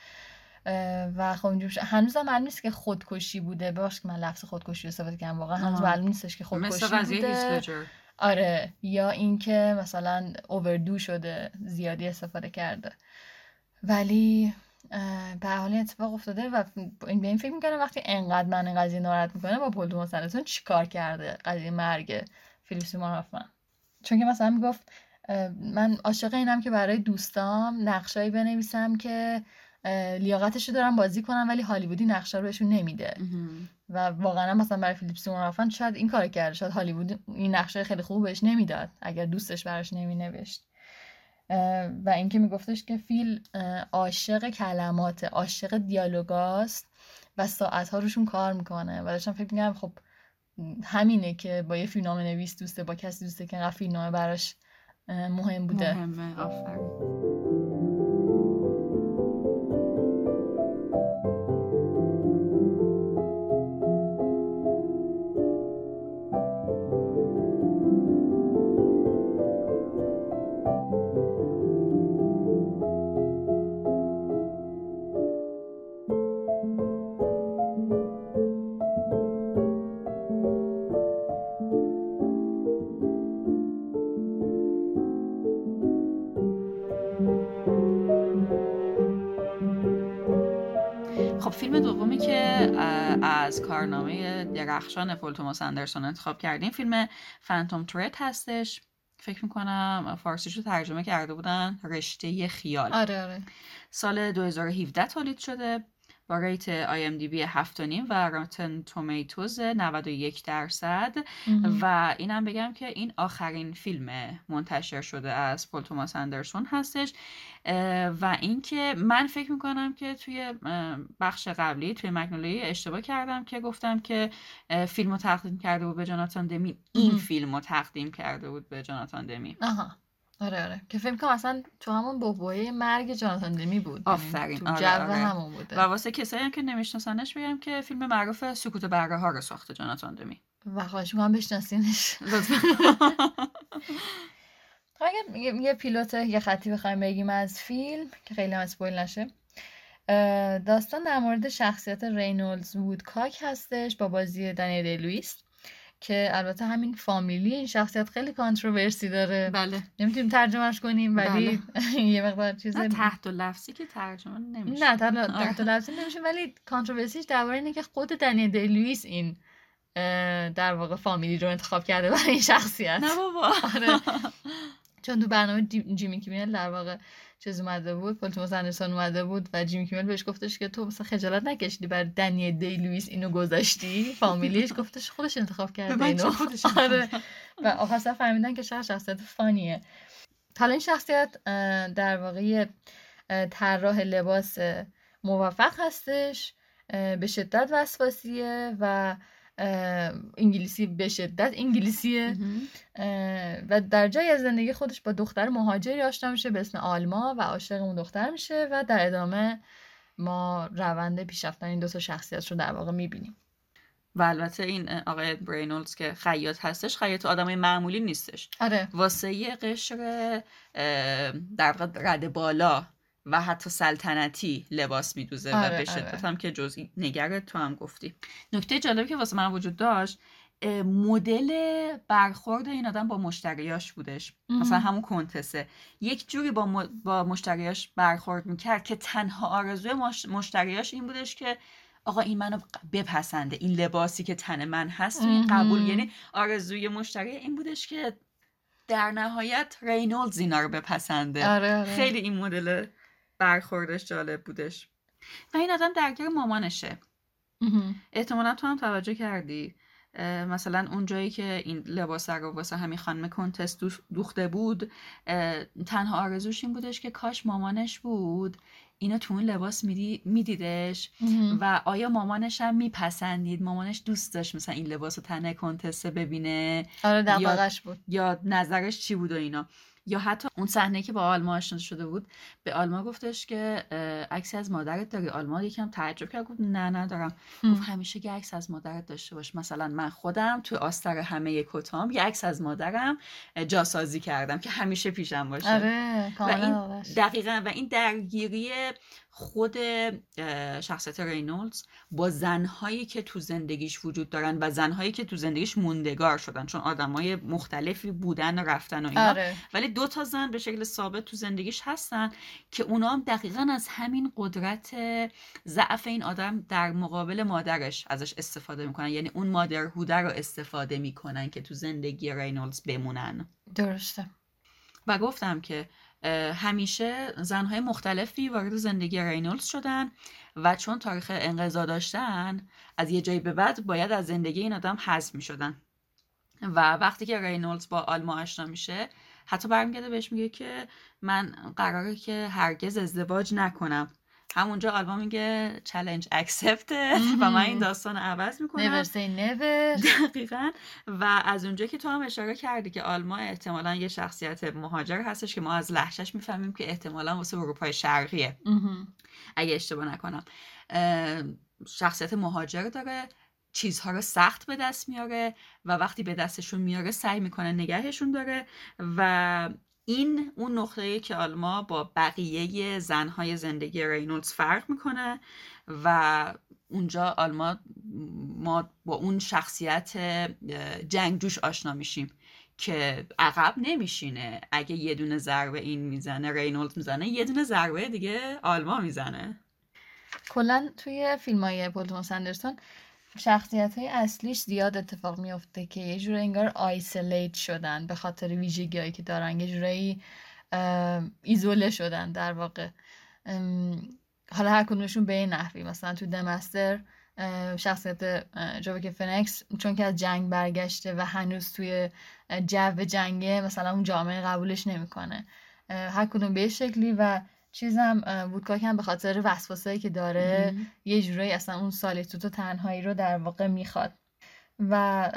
و خب اینجور. هنوز هم معلوم نیست که خودکشی بوده. ببخشید که من لفظ خودکشی رو استفاده کردم. واقعا هنوز. معلوم نیستش که خودکشی بوده. آره. یا اینکه مثلا اووردو شده زیادی استفاده کرده. ولی به حال این اتفاق افتاده و این به این فکر می‌کنم وقتی انقدر من این قضیه ناراحت می‌کنه با پول توماس اندرسون چیکار کرده قضیه مرگ فیلیپ سیمون چون که مثلا می‌گفت من عاشق اینم که برای دوستام نقشایی بنویسم که اه، لیاقتشو دارم بازی کنم ولی هالیوودی نقشه رو بهشون نمیده. و واقعا مثلا برای فیلیپ سیمون هافمن شاید این کار کرده شاید هالیوود این نقشه خیلی خوب بهش نمی‌داد اگر دوستش براش نمینوشت. و اینکه میگفتش که فیل عاشق کلمات عاشق دیالوگاست و ساعتها روشون کار می‌کنه. و داشتم فکر می‌کنم خب همینه که با یه فیلمنامه نویس دوسته با کسی دوسته که فیلمنامه براش مهم بوده. مهمه آفرین. درخشان پل توماس اندرسون انتخاب کردیم. فیلم Phantom Thread هستش. فکر می‌کنم فارسیش رو ترجمه کرده بودن رشته خیال. آره آره. سال 2017 تولید شده. با rate IMDb 7.5 و Rotten Tomatoes 91 درصد. و اینم بگم که این آخرین فیلم منتشر شده از پل توماس اندرسون هستش. و اینکه من فکر می‌کنم که توی بخش قبلی توی مگنولی اشتباه کردم که گفتم که فیلم رو تقدیم کرده بود به جاناتان دمی. این. فیلم رو تقدیم کرده بود به جاناتان دمی. آها. آره آره. که فکر کنم اصلا تو همون بحبوحه مرگ جاناتان دمی بود. یعنی آفرین، تو آره، جو آره. همون بوده. و واسه کسایی هم که نمیشناسنش بگم که فیلم معروف سکوت بره ها رو ساخته جاناتان دمی. و خواهش می‌کنم بشناسینش. اگر یه- یه پیلوت یه خطی بخوایم بگیم از فیلم که خیلی هم اسپویل نشه. داستان در مورد شخصیت رینولدز وودکاک هستش با بازی دنیل دی لوئیس. که البته همین فامیلی این شخصیت خیلی controversy داره. بله. نمی‌تونیم ترجمهش کنیم ولی یه مقدار چیز تحت و لفظی که ترجمه نمیشه. نه تحت آره. تحت لفظی نمیشه ولی controversy ش درباره اینه که خود دنیل دی لوئیس این در واقع فامیلی رو انتخاب کرده برای این شخصیت. نه بابا. آره. چون تو برنامه جی- جیمی کیمل در واقع چیز اومده بود پل توماس اندرسون اومده بود و جیمی کیمل بهش گفتش که تو مثلا خجالت نکشیدی بر دنی دی لوئیس اینو گذاشتی؟ فامیلیش گفتش خودش انتخاب کرده اینو. خودش آره. و آخر فهمیدن که چقدر شخصیت فانیه. حالا این شخصیت در واقع طراح لباس موفق هستش به شدت وسواسیه و انگلیسی به شدت انگلیسیه و در جایی از زندگی خودش با دختر مهاجری آشنا میشه به اسم آلما و عاشق اون دختر میشه و در ادامه ما روند پیشرفتن این دو تا شخصیت رو در واقع می‌بینیم و البته این آقای برینولدز که خیاط هستش خیاط آدمای معمولی نیستش آره واسه یه قشر در واقع رده بالا و حتی سلطنتی لباس میدوزه آره، و به آره. شدت هم که جزئی نگره تو هم گفتی. نکته جالبی که واسه من وجود داشت مدل برخورد این آدم با مشتریاش بودش. مهم. مثلا همون کنتسه. یک جوری با, م- با مشتریاش برخورد می‌کرد که تنها آرزوی مش- مشتریاش این بودش که آقا این منو بپسنده. این لباسی که تن من هست و این قبول. یعنی آرزوی مشتری این بودش که در نهایت رینولدز اینا رو بپسنده. آره آره. خیلی این مدل برخوردش جالب بودش. و این آدم درگیر مامانشه. احتمالا تو هم توجه کردی. مثلا اون جایی که این لباس رو واسه همین خانم کنتس دوخ- دوخته بود تنها آرزوش این بودش که کاش مامانش بود. اینو تو اون لباس میدی- میدیدش. مهم. و آیا مامانش هم میپسندید؟ مامانش دوست داشت مثلا این لباس رو تنه کنتسه ببینه؟ آره دغدغش بود. یا نظرش چی بود و اینا؟ یا حتی اون صحنه که با آلما آشنا شده بود به آلما گفتش که عکسی از مادرت داری آلما یکم تعجب کرد گفت نه ندارم. گفت همیشه یه عکس از مادرت داشته باش مثلا من خودم توی آستر همه کتام یه عکس از مادرم جاسازی کردم که همیشه پیشم باشه آره و این. دقیقا و این درگیری خود شخصیت رینولدز با زنهایی که تو زندگیش وجود دارن و زنهایی که تو زندگیش موندگار شدن چون آدمای مختلفی بودن و رفتن و اینا. آره. ولی دو تا زن به شکل ثابت تو زندگیش هستن که اونا هم دقیقا از همین قدرت ضعف این آدم در مقابل مادرش ازش استفاده می‌کنن. یعنی اون مادرهوده رو استفاده می‌کنن که تو زندگی رینولدز بمونن. درسته. و گفتم که همیشه زنهای مختلفی وارد زندگی رینولدز شدن و چون تاریخ انقضا داشتن از یه جایی به بعد باید از زندگی این آدم حذف می شدن و وقتی که رینولدز با آلما آشنا میشه حتی برمیگرده بهش میگه که من قراره که هرگز ازدواج نکنم. همونجا آلما میگه چلنج اکسپت و من این داستان عوض می‌کنم. Never say never. دقیقا. و از اونجا که تو هم اشاره کردی که آلما احتمالا یه شخصیت مهاجر هستش که ما از لحشش می‌فهمیم که احتمالا واسه اروپای شرقیه. اگه اشتباه نکنم. شخصیت مهاجر داره چیزها رو سخت به دست میاره و وقتی به دستشون میاره سعی می‌کنه نگهشون داره و این اون نقطه‌ای که آلما با بقیه زنهای زندگی رینولدز فرق می‌کنه و اونجا آلما ما با اون شخصیت جنگجوش آشنا میشیم که عقب نمیشینه. اگه یه دونه ضربه این می‌زنه رینولد می‌زنه یه دونه ضربه دیگه آلما می‌زنه. کلا توی فیلم های پول توماس اندرسون شخصیت های اصلیش زیاد اتفاق میفته که یه جوره انگار آیسولیت شدن به خاطر ویژگی هایی که دارن یه جورایی ایزوله شدن در واقع. حالا هر کدومشون به این نحوی. مثلا تو دمستر شخصیت اه، جوبک فنکس چون که از جنگ برگشته و هنوز توی جو جنگه مثلا اون جامعه قبولش نمی‌کنه. هر کدوم به شکلی و چیزم وودکاک هم به خاطر وسواسایی که داره یه جورایی اصلا اون سالیتوت و تنهایی رو در واقع می‌خواد. و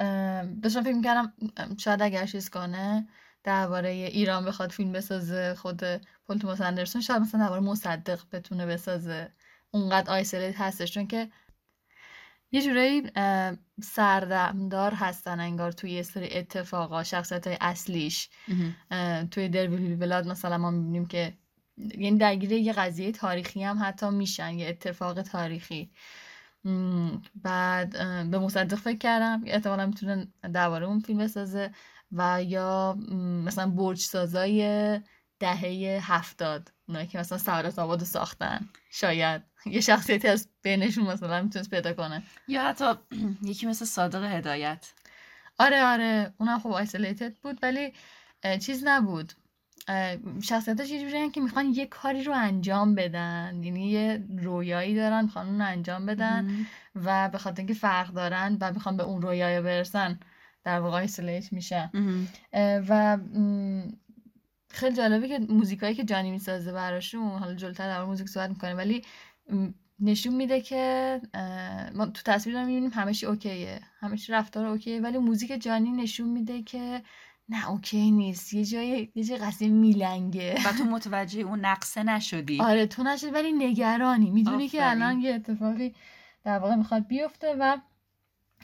داشتم فکر می‌کردم شاید اگر چیز کنه درباره ایران بخواد فیلم بسازه خود پل توماس اندرسون شاید مثلا درباره مصدق بتونه بسازه. اونقدر آیسولیت هستش. چون که یه جورایی سردمدار هستن انگار توی یه سری اتفاقا شخصیت های اصلیش توی درویل بلاد مثلا ما می‌بینیم که یعنی درگیر یه قضیه تاریخی هم حتی میشن یه اتفاق تاریخی. بعد به مصدق فکر کردم احتمالا می‌تونه درباره اون فیلم بسازه و یا مثلا برج سازای دهه هفتاد اونایی که مثلا سعادت آباد رو ساختن. شاید یه شخصیتی از بینشون مثلا می‌تونست پیدا کنه. یا حتی یکی مثل صادق هدایت. آره آره. اونم خب آیسولیتد بود ولی چیز نبود. شخصیتاش یه جوری که می‌خوان یه کاری رو انجام بدن. یعنی یه رویایی دارن می‌خوان اون رو انجام بدن و به خاطر اینکه فرق دارن و می‌خوان به اون رویای برسن در واقع آیسولیت میشن. و خیلی جالبه که موزیکایی که جانی می‌سازه براشون حالا جلوتر در موزیک صحبت می‌کنه ولی نشون میده که ما تو تصویر رو می‌بینیم همه چی اوکیه همه چی رفتار اوکیه ولی موزیک جانی نشون میده که نه اوکی نیست. یه جای یه جای قضیه میلنگه. و تو متوجه اون نقصه نشدی. آره تو نشد ولی نگرانی. می‌دونی که. الان یه اتفاقی در واقع می‌خواد بیفته و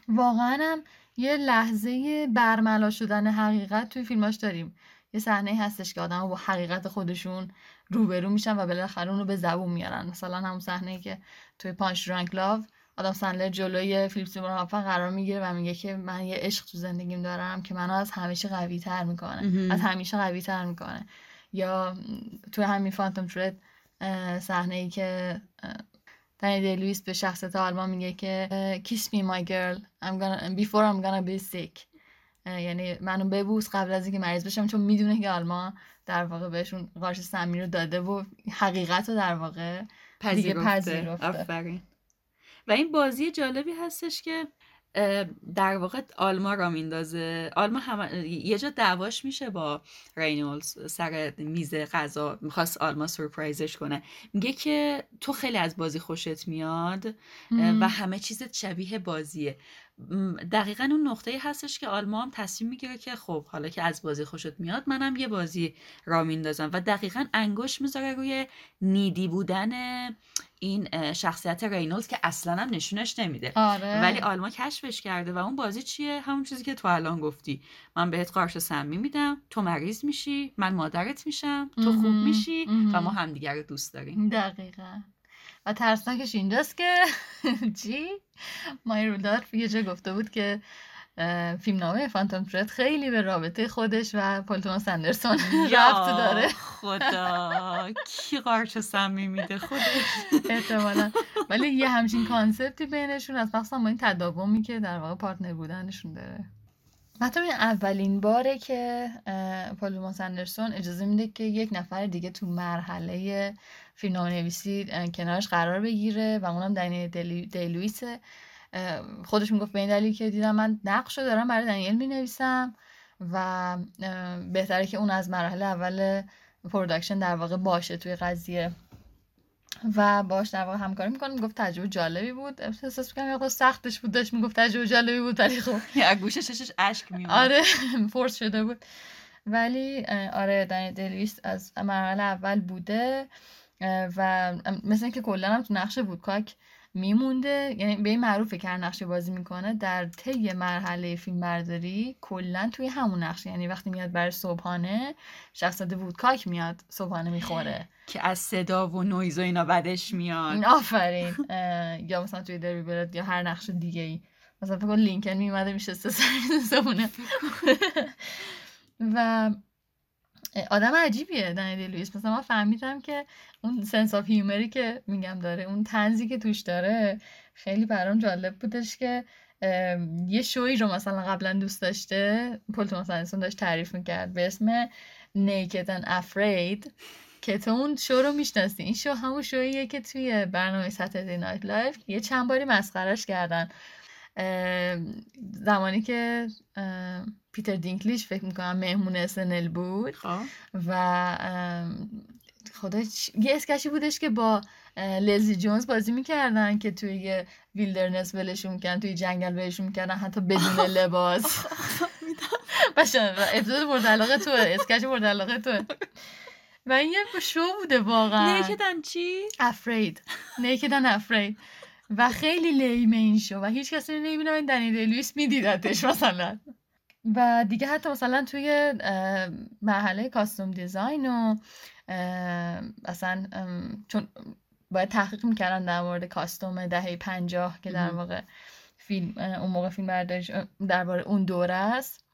واقعا هم یه لحظه برملا شدن حقیقت توی فیلماش داریم. یه صحنه هستش که آدم با حقیقت خودشون روبرو میشن و بالاخره اون رو به زبون میارن. مثلا همون صحنه که توی Punch-Drunk Love آدم سندلر جلوی فیلیپ سیمور هافمن قرار می‌گیره و میگه که من یه عشق تو زندگیم دارم که منو از همیشه قوی تر می‌کنه. از همیشه قوی تر می‌کنه. یا م، توی همین Phantom Thread صحنه ای که دنیل دی لوئیس به شخصیت آلما میگه که kiss me my girl. I'm gonna, before I'm gonna be sick. اه، یعنی منو ببوس قبل از اینکه مریض بشم چون می‌دونه که آلما در واقع بهشون قارچ سمی رو داده و حقیقت رو در واقع دیگه پذیرفته. و این بازی جالبی هستش که در واقع آلما را میندازه. آلما هم... یه جا دعواش میشه با رینولز سر میز غذا می‌خواست آلما سورپرایزش کنه. میگه که تو خیلی از بازی خوشت میاد و همه چیزت شبیه بازیه. دقیقا اون نقطه هستش که آلما هم تصمیم می‌گیره که خب حالا که از بازی خوشت میاد منم یه بازی را میندازم و دقیقا انگوش می‌ذاره روی نیدی بودن این شخصیت رینولد که اصلا هم نشونش نمیده. آره. ولی آلما کشفش کرده و اون بازی چیه؟ همون چیزی که تو الان گفتی. من بهت قارچ سمی میدم تو مریض میشی من مادرت میشم تو خوب میشی و. ما همدیگر رو دوست داریم. دقیقا. و ترسناکش اینجاست که چی؟ مای رودالف یه جا گفته بود که اه، فیلمنامه Phantom Thread خیلی به رابطه خودش و پل توماس اندرسون ربط داره. خدا کی قارچ سمی میده خودش؟ احتمالا. ولی یه همچین concept ی بینشون از مخصوصا با این تداومی که در واقع partner بودنشون داره. حتی این اولین باره که توماس اندرسون اجازه میده که یک نفر دیگه تو مرحله فیلمنامه نویسی کنارش قرار بگیره و اونم دنیل دی- دی لوئیسه اه، خودش می‌گفت به این دلیل که دیدم من نقش رو دارم برای دنیل می‌نویسم و اه، بهتره که اون از مراحل اول production در واقع باشه توی قضیه. و باهاش در واقع همکاری می‌کنم گفت تجربه جالبی بود. احساس می‌کنم یه سختش بود داشت می‌گفت تجربه جالبی بود ولی خب گوشه چشش اشک میومد آره force شده بود. ولی آره دنیل دی لوئیس از مرحله اول بوده. و مثل اینکه کلا هم تو نقش وودکاک میمونده. یعنی به این معروفه که هر نقشی بازی می‌کنه در طی مرحله فیلم برداری کلا توی همون نقش. یعنی وقتی میاد برای صبحانه شخصیت وودکاک میاد صبحانه می‌خوره. که از صدا و نویز و اینا بدش میاد. آفرین. یا مثلا توی دری برد یا هر نقش دیگه ای. مثلا فکر کن لینکن میومده میشسته سر زبونه و آدم عجیبیه دنیل لوئیس. مثلا من فهمیدم که اون sense of humor ی که میگم داره اون طنزی که توش داره خیلی برام جالب بودش که یه شوی رو مثلا قبلا دوست داشته پل توماس داشت تعریف می‌کرد به اسم and Afraid که تو اون شو رو می‌شناسی. این شو همون شوییه که توی برنامه Saturday Night Live یه چند باری مسخرش کردن. زمانی که پیتر دینکلیج فکر می‌کنم مهمون SNL بود خب. و خدا چ- یه sketch ی بودش که با اه، لزلی جونز بازی می‌کردن که توی یه wilderness ولشون می‌کردن توی جنگل ولشون می‌کردن حتی بدون لباس. باشه اپیزود مورد علاقه توه sketch مورد علاقه توه. و این یه شو بوده واقعا. Naked and چی؟ Afraid Naked and Afraid و خیلی lame ه این شو و هیچ کسی رو نمی‌بینه این دنیل لوئیس میدیدتش مثلا و دیگه حتی مثلا توی مرحله کاستوم دیزاین و اصلا چون باید تحقیق می‌کردن در مورد کاستوم دهه پنجاه که در. واقع فیلم اون موقع فیلم برداریش اه، درباره اون دوره است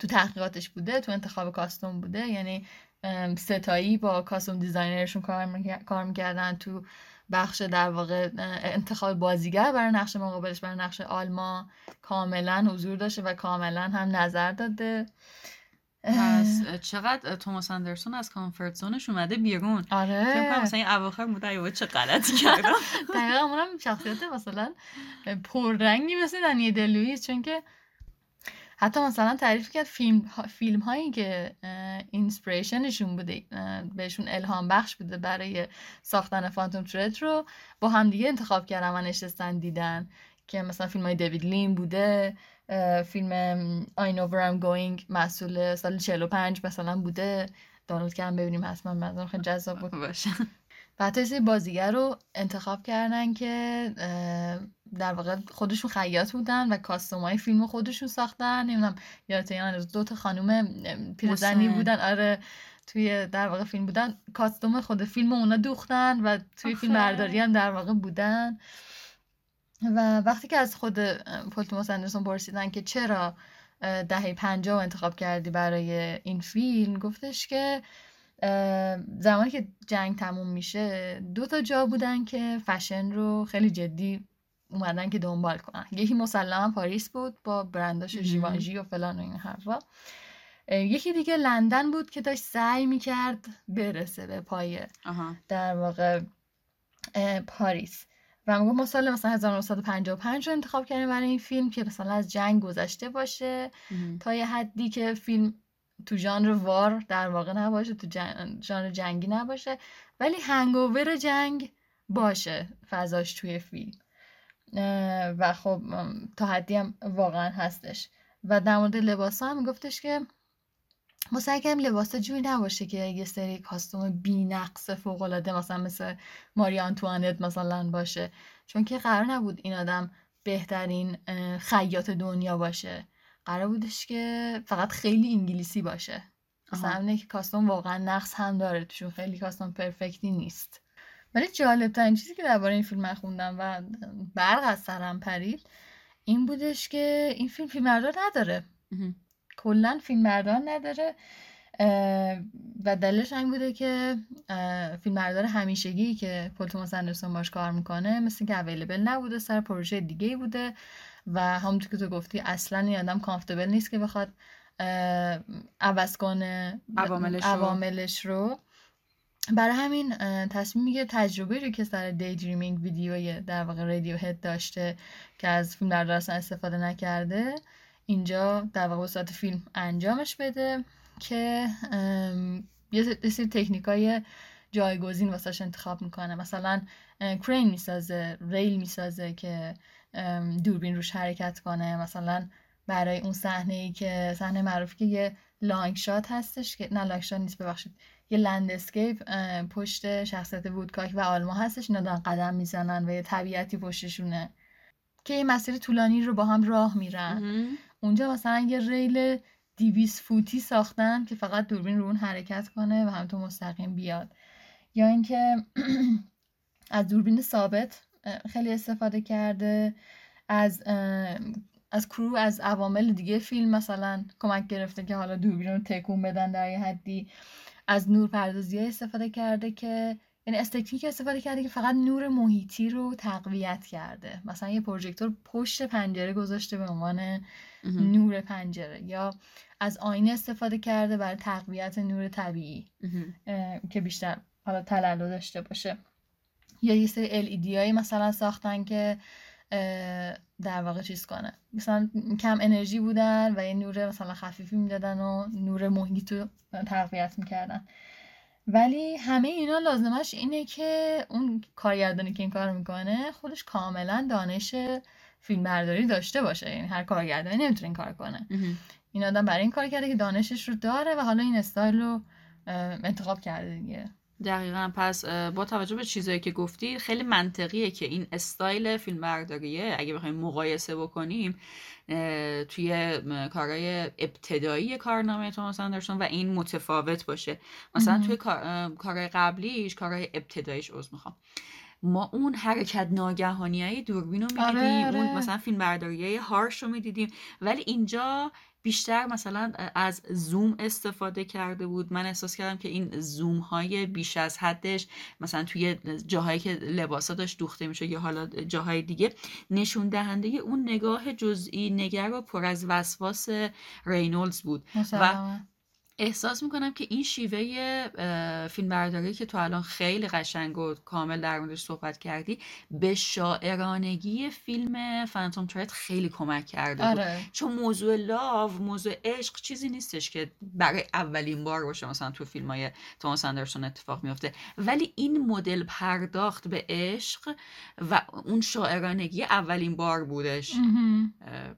تو تحقیقاتش بوده تو انتخاب کاستوم بوده یعنی ستایی با کاستوم دیزاینرشون کار می‌کردن تو بخش در واقع انتخاب بازیگر برای نقش مقابلش برای نقش آلما کاملا حضور داشته و کاملا هم نظر داده. پس چقدر توماس اندرسون از comfort zone ش اومده بیرون. فکر کنم آره مثلا این اواخر بوده ای وای چه غلطی کردم. دقیقا اونم شخصیت مثلا پررنگی مثل دنیل دی لوئیس چون که حتی مثلا تعریف کرد فیلم, ها- فیلم هایی که inspiration شون بوده بهشون الهام بخش بوده برای ساختن Phantom Thread رو با همدیگه انتخاب کردن و نشستن دیدن که مثلا فیلم های دیوید لین بوده فیلم I know where I'm going مسئول سال 45 مثلا بوده. دانلود کردم ببینیم حتما منظورم خیلی جذاب بود. باشه. و حتی سری بازیگر رو انتخاب کردن که در واقع خودشون خیاط بودن و کاستوم های فیلم خودشون ساختن نمی‌دونم یادت یا نه دو تا خانوم ام، پیرزنی. بودن آره توی در واقع فیلم بودن کاستوم خود فیلم اونا دوختن و توی فیلم. برداری هم در واقع بودن و وقتی که از خود اه، پل توماس اندرسون پرسیدن که چرا دهه پنجاه انتخاب کردی برای این فیلم گفتش که زمانی که جنگ تموم میشه دو تا جا بودن که فشن رو خیلی جدی اومدن که دنبال کنن. یکی مسلما پاریس بود با برنداش. ژیوانژی و فلان و این حرفا. یکی دیگه لندن بود که داشت سعی می‌کرد برسه به پای در واقع پاریس. و میگم ما سال مثلا 1955 رو انتخاب کردیم برای این فیلم که مثلا از جنگ گذشته باشه. تا یه حدی که فیلم تو ژانر وار در واقع نباشه تو جن... ژانر جنگی نباشه ولی هنگوور جنگ باشه فضاش توی فیلم. و خب تا حدی هم واقعا هستش. و در مورد لباس هم گفتش که ما سعی لباس جوری نباشه که یه سری کاستوم بی نقص فوق العاده مثلا مثل ماری آنتوانت مثلا باشه. چون که قرار نبود این آدم بهترین خیاط دنیا باشه. قرار بودش که فقط خیلی انگلیسی باشه مثلا آها. اینه که کاستوم واقعا نقص هم داره توشون خیلی کاستوم پرفکتی نیست ولی جالب ترین چیزی که درباره این فیلم من خوندم و برق از سرم پرید این بودش که این فیلم فیلمبردار نداره. کلا فیلمبردار نداره و دلیلش این بوده که فیلمبردار همیشگی که پل توماس اندرسون باش کار می‌کنه مثل که اویلیبل نبوده سر پروژه دیگه بوده و همونطور که تو گفتی اصلا این آدم کامفتبل نیست که بخواد عوض کنه عواملش رو. عواملش رو برای همین تصمیم می‌گیره تجربه رو که سر دی دریمینگ ویدیوی در واقع رادیو هد داشته که از فیلم بردار اصلا استفاده نکرده اینجا در واقع صورت فیلم انجامش بده که یه سری تکنیک های جایگزین واسش انتخاب می‌کنه مثلا کرین می‌سازه ریل می‌سازه که دوربین روش حرکت کنه. مثلا برای اون صحنه ای که صحنه معروفی که یه long shot هستش که نه long shot نیست ببخشید. یه landscape اه، پشت شخصیت وودکاک و آلما هستش. اینا دارن قدم می‌زنن و یه طبیعتی پشتشونه. که یه مسیر طولانی رو با هم راه میرن. مهم. اونجا مثلا یه ریل دویست فوتی ساختن که فقط دوربین رو اون حرکت کنه و همینطور مستقیم بیاد. یا اینکه از دوربین ثابت خیلی استفاده کرده از از کرو از عوامل دیگه فیلم مثلا کمک گرفته که حالا دوربین رو تکون بدن در یه حدی. از نور پردازی استفاده کرده که یعنی از تکنیک استفاده کرده که فقط نور محیطی رو تقویت کرده. مثلا یه پروژکتور پشت پنجره گذاشته به عنوان. نور پنجره یا از آینه استفاده کرده برای تقویت نور طبیعی. که بیشتر حالا تلالو داشته باشه. یا یه سری LED هایی مثلا ساختن که در واقع چیز کنه. مثلا کم انرژی بودن و یه نور مثلا خفیفی می‌دادن و نور محیط رو تقویت می‌کردن. ولی همه اینا لازمش اینه که اون کارگردانی که این کار می‌کنه خودش کاملا دانش فیلمبرداری داشته باشه. یعنی هر کارگردانی نمی‌تونه این کار کنه. این آدم برای این کار کرده که دانشش رو داره و حالا این استایل رو انتخاب کرده دیگه. دقیقا. پس با توجه به چیزایی که گفتی خیلی منطقیه که این استایل فیلم برداریه اگه بخوایم مقایسه بکنیم توی کارهای ابتدایی کارنامه توماس اندرسون و این متفاوت باشه. مثلا. توی کارهای قبلیش کارهای ابتداییش عذر می‌خوام. ما اون حرکت ناگهانی های دوربین رو آره، می‌دیدیم آره. اون مثلا فیلم برداری های هارش رو می‌دیدیم. ولی اینجا بیشتر مثلا از زوم استفاده کرده بود. من احساس کردم که این زوم های بیش از حدش مثلا توی جاهایی که لباسا داشت دوخته میشه یا حالا جاهای دیگه نشون دهنده اون نگاه جزئی نگر و پر از وسواس رینولدز بود. مسلما. احساس می‌کنم که این شیوه فیلمبرداری که تو الان خیلی قشنگ و کامل در موردش صحبت کردی به شاعرانگی فیلم فانتوم ترید خیلی کمک کرده بود. آره. چون موضوع لاو موضوع عشق چیزی نیستش که برای اولین بار باشه مثلا تو فیلم های توماس اندرسون اتفاق میفته ولی این مدل پرداخت به عشق و اون شاعرانگی اولین بار بودش.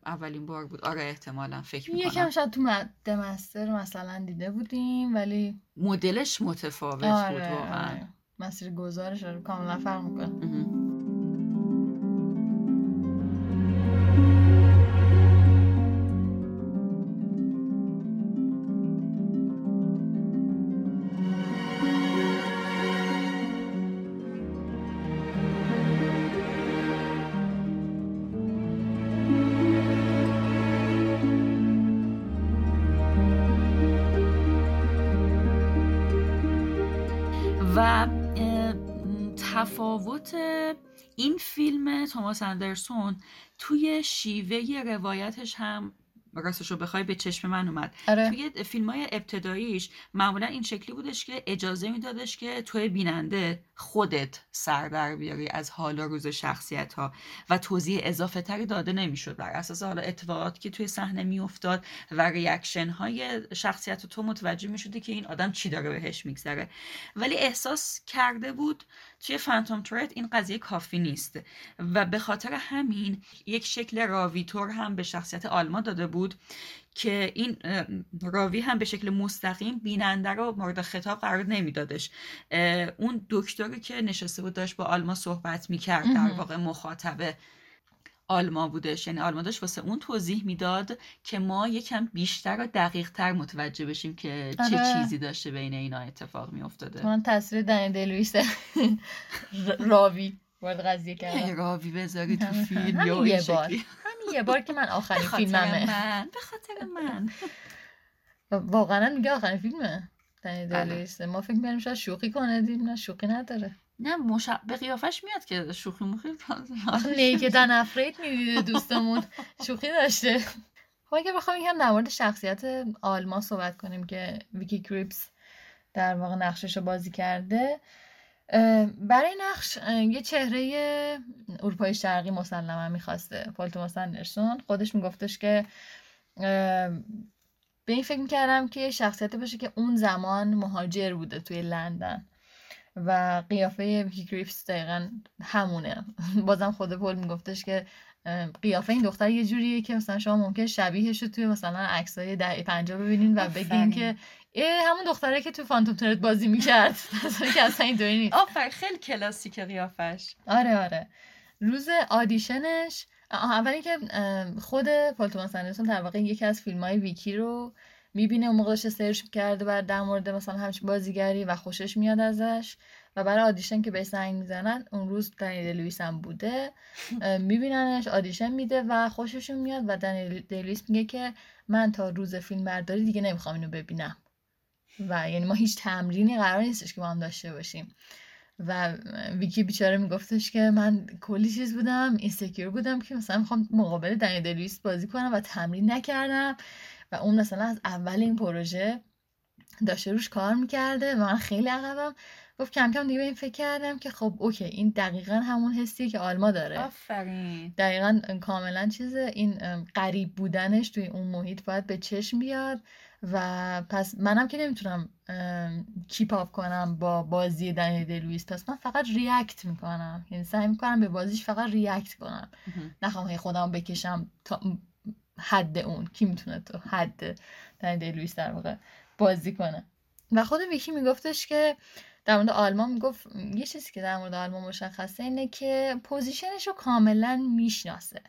اولین بار بود. آره احتمالا فکر یکم می‌کنم. شاید تو مد مستر مثلا دیده بودیم ولی مدلش متفاوت بود آره, واقعا. آره. مسیر گزارش رو کاملا فرق می‌کنه. توماس اندرسون توی شیوه روایتش هم راستش رو بخوای به چشم من اومد. آره. توی فیلم های ابتداییش معمولا این شکلی بودش که اجازه میدادش که توی بیننده خودت سر در بیاری از حال و روز شخصیت ها و توضیح اضافه تری داده نمی‌شد بر اساس حالا اتفاقاتی که توی صحنه میافتاد و reaction های شخصیت تو متوجه می‌شدی که این آدم چی داره بهش میگذره. ولی احساس کرده بود توی فانتوم ترید این قضیه کافی نیست و به خاطر همین یک شکل راویتور هم به شخصیت آلما داده بود که این راوی هم به شکل مستقیم بیننده رو مورد خطاب قرار نمیدادش اون دکتری که نشسته بود داشت با آلما صحبت می‌کرد در. واقع مخاطب آلما بودش. یعنی آلما داشت واسه اون توضیح می‌داد که ما یکم بیشتر و دقیق تر متوجه بشیم که چه آره. چیزی داشته بین اینا اتفاق میافتاده. من تصویر دنی دلویس راوی وارد قضیه یه کردم. راوی بذاری تو فیلم یا یه بار. همین یه بار که من آخرین فیلممه. به خاطر من. واقعا میگه آخرین فیلمه دنی بله. دلویس ما فکر می‌کردیم شاید شوخی کنه دید نه شوخی نداره. نه مش... به قیافش میاد که شوخی مخی آخه نیکدن افرید می‌دیده دوستمون. شوخی داشته. خب اگه بخوام یکم در مورد شخصیت آلما صحبت کنیم که ویکی کریپس در واقع نقشش رو بازی کرده برای نقش یه چهره اروپای شرقی مسلما می‌خواسته. پال توماس اندرسون. خودش میگفتش که به این فکر می‌کردم که شخصیتی باشه که اون زمان مهاجر بوده توی لندن. و قیافه کریپس دقیقا همونه. بازم خود پل میگفتش که قیافه این دختر یه جوریه که مثلا شما ممکن شبیهش رو توی مثلا عکسای دهه پنجاه ببینین و بگین. که اه همون دختره که تو Phantom Thread بازی می‌کرد. که اصلا اینطوری نیست. آخه خیلی کلاسیک قیافش آره آره. روز audition ش اول اینکه ام، خود پال توماس اندرسون در واقع یکی از فیلم های ویکی رو می‌بینه اون موقع داشته search کرده بر در مورد مثلا همچین بازیگری و خوشش میاد ازش و برای audition که بهش زنگ می‌زنن اون روز دنیل لویس هم بوده میبیننش audition میده و خوششون میاد و دنیل لویس میگه که من تا روز فیلم برداری دیگه نمی‌خوام اینو ببینم. و یعنی ما هیچ تمرینی قرار نیستش که با هم داشته باشیم. و ویکی بیچاره میگفتش که من کلی چیز بودم insecure بودم که مثلا می‌خوام مقابل دنیل لویس بازی کنم و تمرین نکردم. و اون مثلا از اول این پروژه داشته روش کار می‌کرده و من خیلی عقبم. گفت کم کم دیگه به این فکر کردم که خب okay این دقیقا همون حسیه که آلما داره. آفرین. دقیقا کاملا چیزه این ام، غریب بودنش توی اون محیط باید به چشم بیاد و پس منم که نمی‌تونم keep up کنم با بازی دنیل دی لویس پس من فقط react می‌کنم. یعنی سعی می‌کنم به بازیش فقط react کنم. نخوام هی خودم بکشم تا حد اون. کی می‌تونه تو حد دنیل لویس در واقع بازی کنه؟ و خود ویکی میگفتش که در مورد آلما می‌گفت یه چیزی که در مورد آلما مشخصه اینه که position ش رو کاملا می‌شناسه.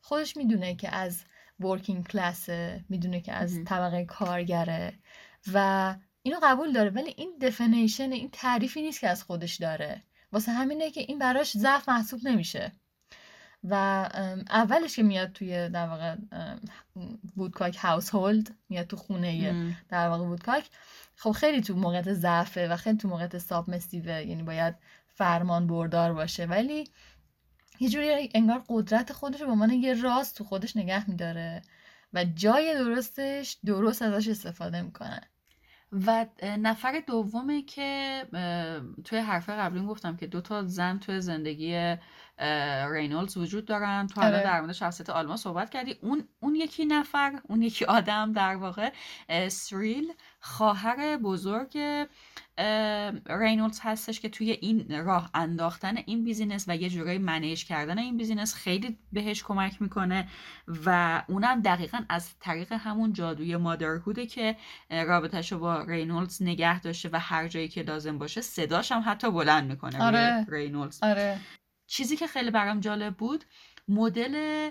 خودش می‌دونه که از ورکینگ کلاسه می‌دونه که از. طبقه کارگره و اینو قبول داره ولی این دفنیشن این تعریفی نیست که از خودش داره. واسه همینه که این براش ضعف محسوب نمیشه. و اولش که میاد توی در واقع وودکاک هاوس هولد میاد تو خونه مم. در واقع وودکاک خب خیلی تو موقعیت ضعفه و خیلی تو موقعیت سابمسیوه یعنی باید فرمان بردار باشه ولی یه جوری انگار قدرت خودش رو به عنوان یه راز تو خودش نگه میداره و جای درستش درست ازش استفاده می‌کنه و نفر دومه که توی حرف قبلیم گفتم که دو تا زن توی زندگی رینولدز وجود دارن تو الان آره. در مورد شخصیت آلمان صحبت کردی اون اون یکی نفر اون یکی آدم در واقع سریل خواهر بزرگ رینولدز هستش که توی این راه انداختن این business و یه جورایی manage کردن این business خیلی بهش کمک می‌کنه و اونم دقیقا از طریق همون جادوی motherhood ه که رابطهش رو با رینولدز نگه داشته و هر جایی که لازم باشه صداش هم حتی بلند می‌کنه آره. رینولدز آره چیزی که خیلی برام جالب بود مدل